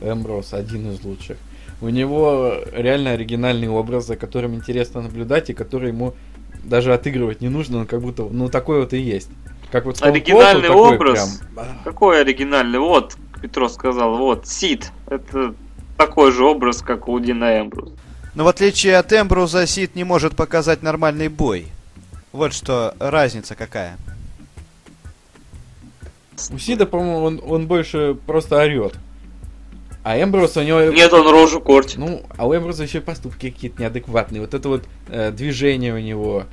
Эмброуз один из лучших. У него реально оригинальный образ, за которым интересно наблюдать, и который ему даже отыгрывать не нужно, он как будто, ну такой вот и есть. Как вот Оригинальный такой образ? прям, Какой оригинальный? Вот, Петро сказал, вот, Сид. Это такой же образ, как у Дина Эмбруза. Но в отличие от Эмбруза, Сид не может показать нормальный бой. Вот что разница какая. У Сида, по-моему, он, он больше просто орет. А Эмброуз у него... Нет, он рожу кортит. Ну, а у Эмброза еще поступки какие-то неадекватные. Вот это вот э, движение у него.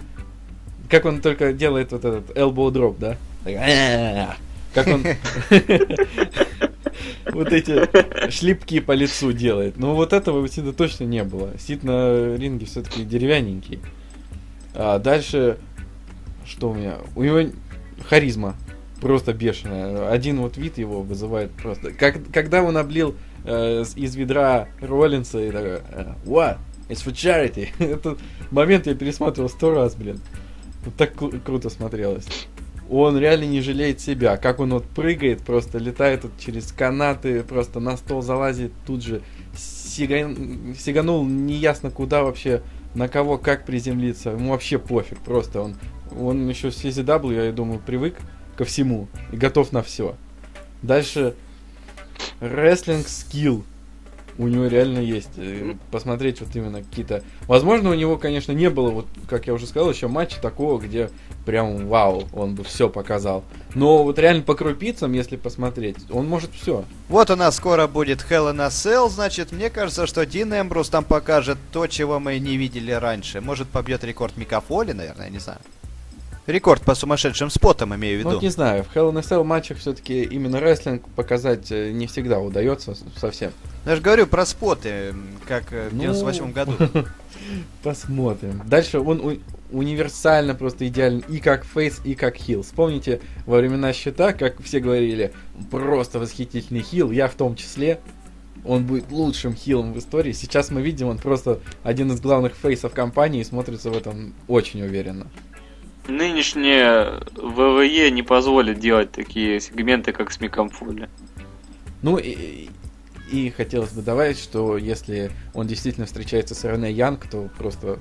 Как он только делает вот этот elbow drop, да? «А-а-а». Как он вот эти шлепки по лицу делает. Ну, вот этого у Сида точно не было. Сид на ринге все-таки деревянненький. А дальше, что у меня? У него харизма просто бешеная. Один вот вид его вызывает просто. Как, когда он облил э, из ведра Роллинса и такой, э, what? It's for charity. Этот момент я пересматривал сто раз, блин. Так кру- круто смотрелось. Он реально не жалеет себя. Как он вот прыгает, просто летает вот через канаты, просто на стол залазит, тут же сиган- сиганул неясно куда вообще, на кого как приземлиться. Ему вообще пофиг, просто он, он еще с CZW, я думаю, привык ко всему и готов на все. Дальше рестлинг скилл у него реально есть. Э, Посмотреть вот именно какие-то... Возможно, у него, конечно, не было, вот, как я уже сказал, еще матча такого, где прям вау, он бы все показал. Но вот реально по крупицам, если посмотреть, он может все. Вот у нас скоро будет Hell in a Cell, значит, мне кажется, что Дин Эмбрус там покажет то, чего мы не видели раньше. Может, побьет рекорд Микафоли, наверное, не знаю. Рекорд по сумасшедшим спотам, имею в Ну, виду. вот не знаю, в Hell in a Cell матчах все-таки именно рестлинг показать э, не всегда удается совсем. Я же говорю про споты, как э, в Ну. 98 году. Посмотрим. Дальше он универсально просто идеален и как фейс, и как хил. Вспомните во времена счета, как все говорили, просто восхитительный хил, я в том числе. он будет лучшим хилом в истории. Сейчас мы видим, он просто один из главных фейсов компании и смотрится в этом очень уверенно. Нынешнее ВВЕ не позволит делать такие сегменты, как с Миком Фоли. Ну и, и хотелось бы добавить, что если он действительно встречается с Рене Янг, то просто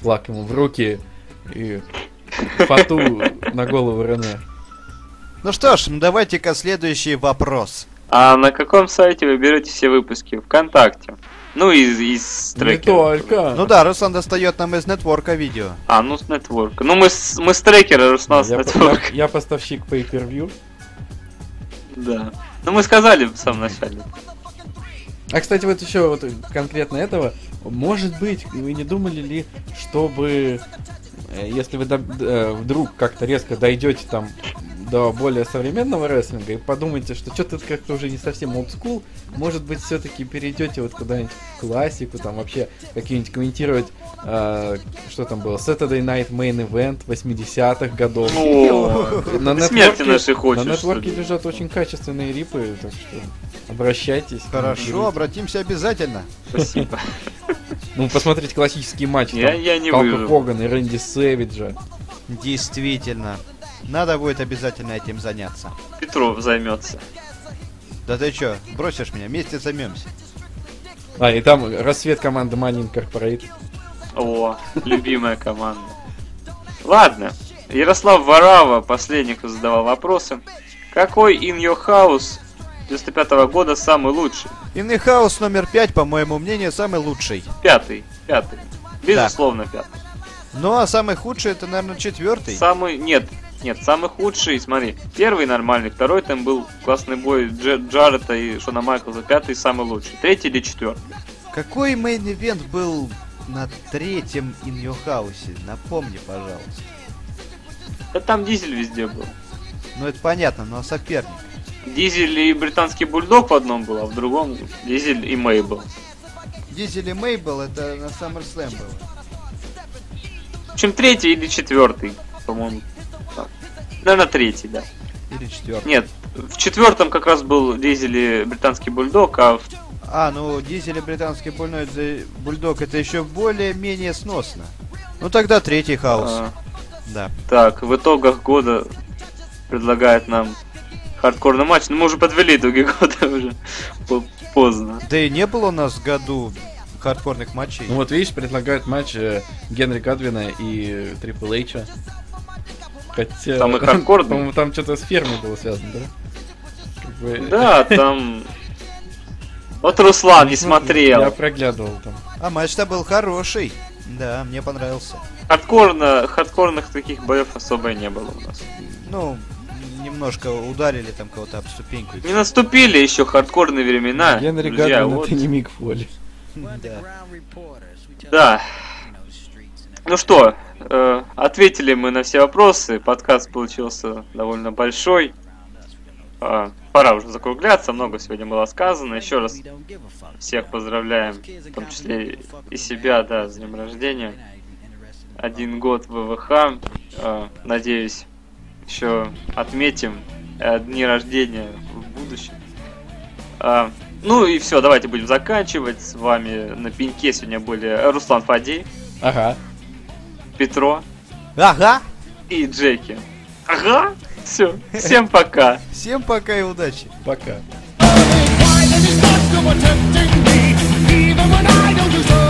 флаг ему в руки и фату на голову Рене. Ну что ж, давайте-ка следующий вопрос. А на каком сайте вы берете все выпуски? ВКонтакте. Ну, из, из Не трекера. только. Ну да, Руслан достает нам из нетворка видео. А, ну с нетворка. Ну, мы с, мы с трекера, Руслан с я, нетворка. я- я поставщик pay-per-view. Да. Ну, мы сказали в самом начале. А, кстати, вот еще вот конкретно этого, может быть, вы не думали ли, чтобы, э, если вы до- э, вдруг как-то резко дойдете там до более современного рестлинга и подумаете, что что-то как-то уже не совсем олдскул, может быть, все-таки перейдете вот куда-нибудь в классику, там вообще какие-нибудь комментировать, э, что там было, Saturday Night Main Event 80-х годов. О, На нетворке- нашей хочешь, На нетворке лежат очень качественные рипы, так что обращайтесь. Хорошо, обратимся обязательно. Спасибо. Ну, посмотреть классические матчи. Я- там, я не Халка. Хогана и Рэнди Сэвиджа. Действительно. Надо будет обязательно этим заняться. Петров займется. Да ты чё, бросишь меня, вместе займемся. А, и там рассвет команды Money in Corporate. О, любимая команда. Ладно. Ярослав Варава, последний, кто задавал вопросы. Какой In Your House 95 года самый лучший? Инный хаус номер пять, по моему мнению, самый лучший. Пятый. Пятый. Безусловно, пятый. Ну а самый худший это, наверное, четвертый. Самый... Нет. Нет, самый худший, смотри. Первый нормальный, второй там был классный бой Дж- Джарета и Шона Майклса. Пятый самый лучший. Третий или четвертый? Какой main event был на третьем In Your House? Напомни, пожалуйста. Да там Дизель везде был. Ну это понятно, но соперник. Дизель и британский бульдог в одном был, а в другом Дизель и Мейбл. Дизель и Мейбл это на SummerSlam было. В общем, третий или четвертый, по-моему. Наверное, третий, да. Или четвертый. Нет, в четвертом как раз был Дизель и британский бульдог, а в... А, ну Дизель и британский больной бульдог это еще более-менее сносно. Ну тогда третий House. а, Да. так, в итогах года предлагает нам хардкорный матч. Но мы уже подвели итоги года уже по- поздно. Да и не было у нас в году хардкорных матчей. Ну вот видишь, предлагают матч э, Генри Годвина и Triple H а. Хотя... Там и хардкорный. По-моему, там что-то с фермой было связано, да? Как бы- Да, там... Вот Руслан не Я смотрел. проглядывал там. А матч-то был хороший. Да, мне понравился. Хардкорно, хардкорных таких боев особо и не было у нас. Ну, немножко ударили там кого-то об ступеньку. и Не наступили еще хардкорные времена. Генри друзья, Гадвин вот. это не Мик Фоли. Да. Да. Ну что, э, ответили мы на все вопросы. Подкаст получился довольно большой. А, пора уже закругляться, много сегодня было сказано. Еще раз всех поздравляем, в том числе и себя, да, с днем рождения. Один год ВВХ. Э, надеюсь, еще отметим э, дни рождения в будущем. Ну и все, давайте будем заканчивать. С вами на пеньке сегодня были Руслан Фадей, Ага. Петро Ага. и Джеки. Ага, все, всем пока. Всем пока и удачи. Пока. Even when I don't deserve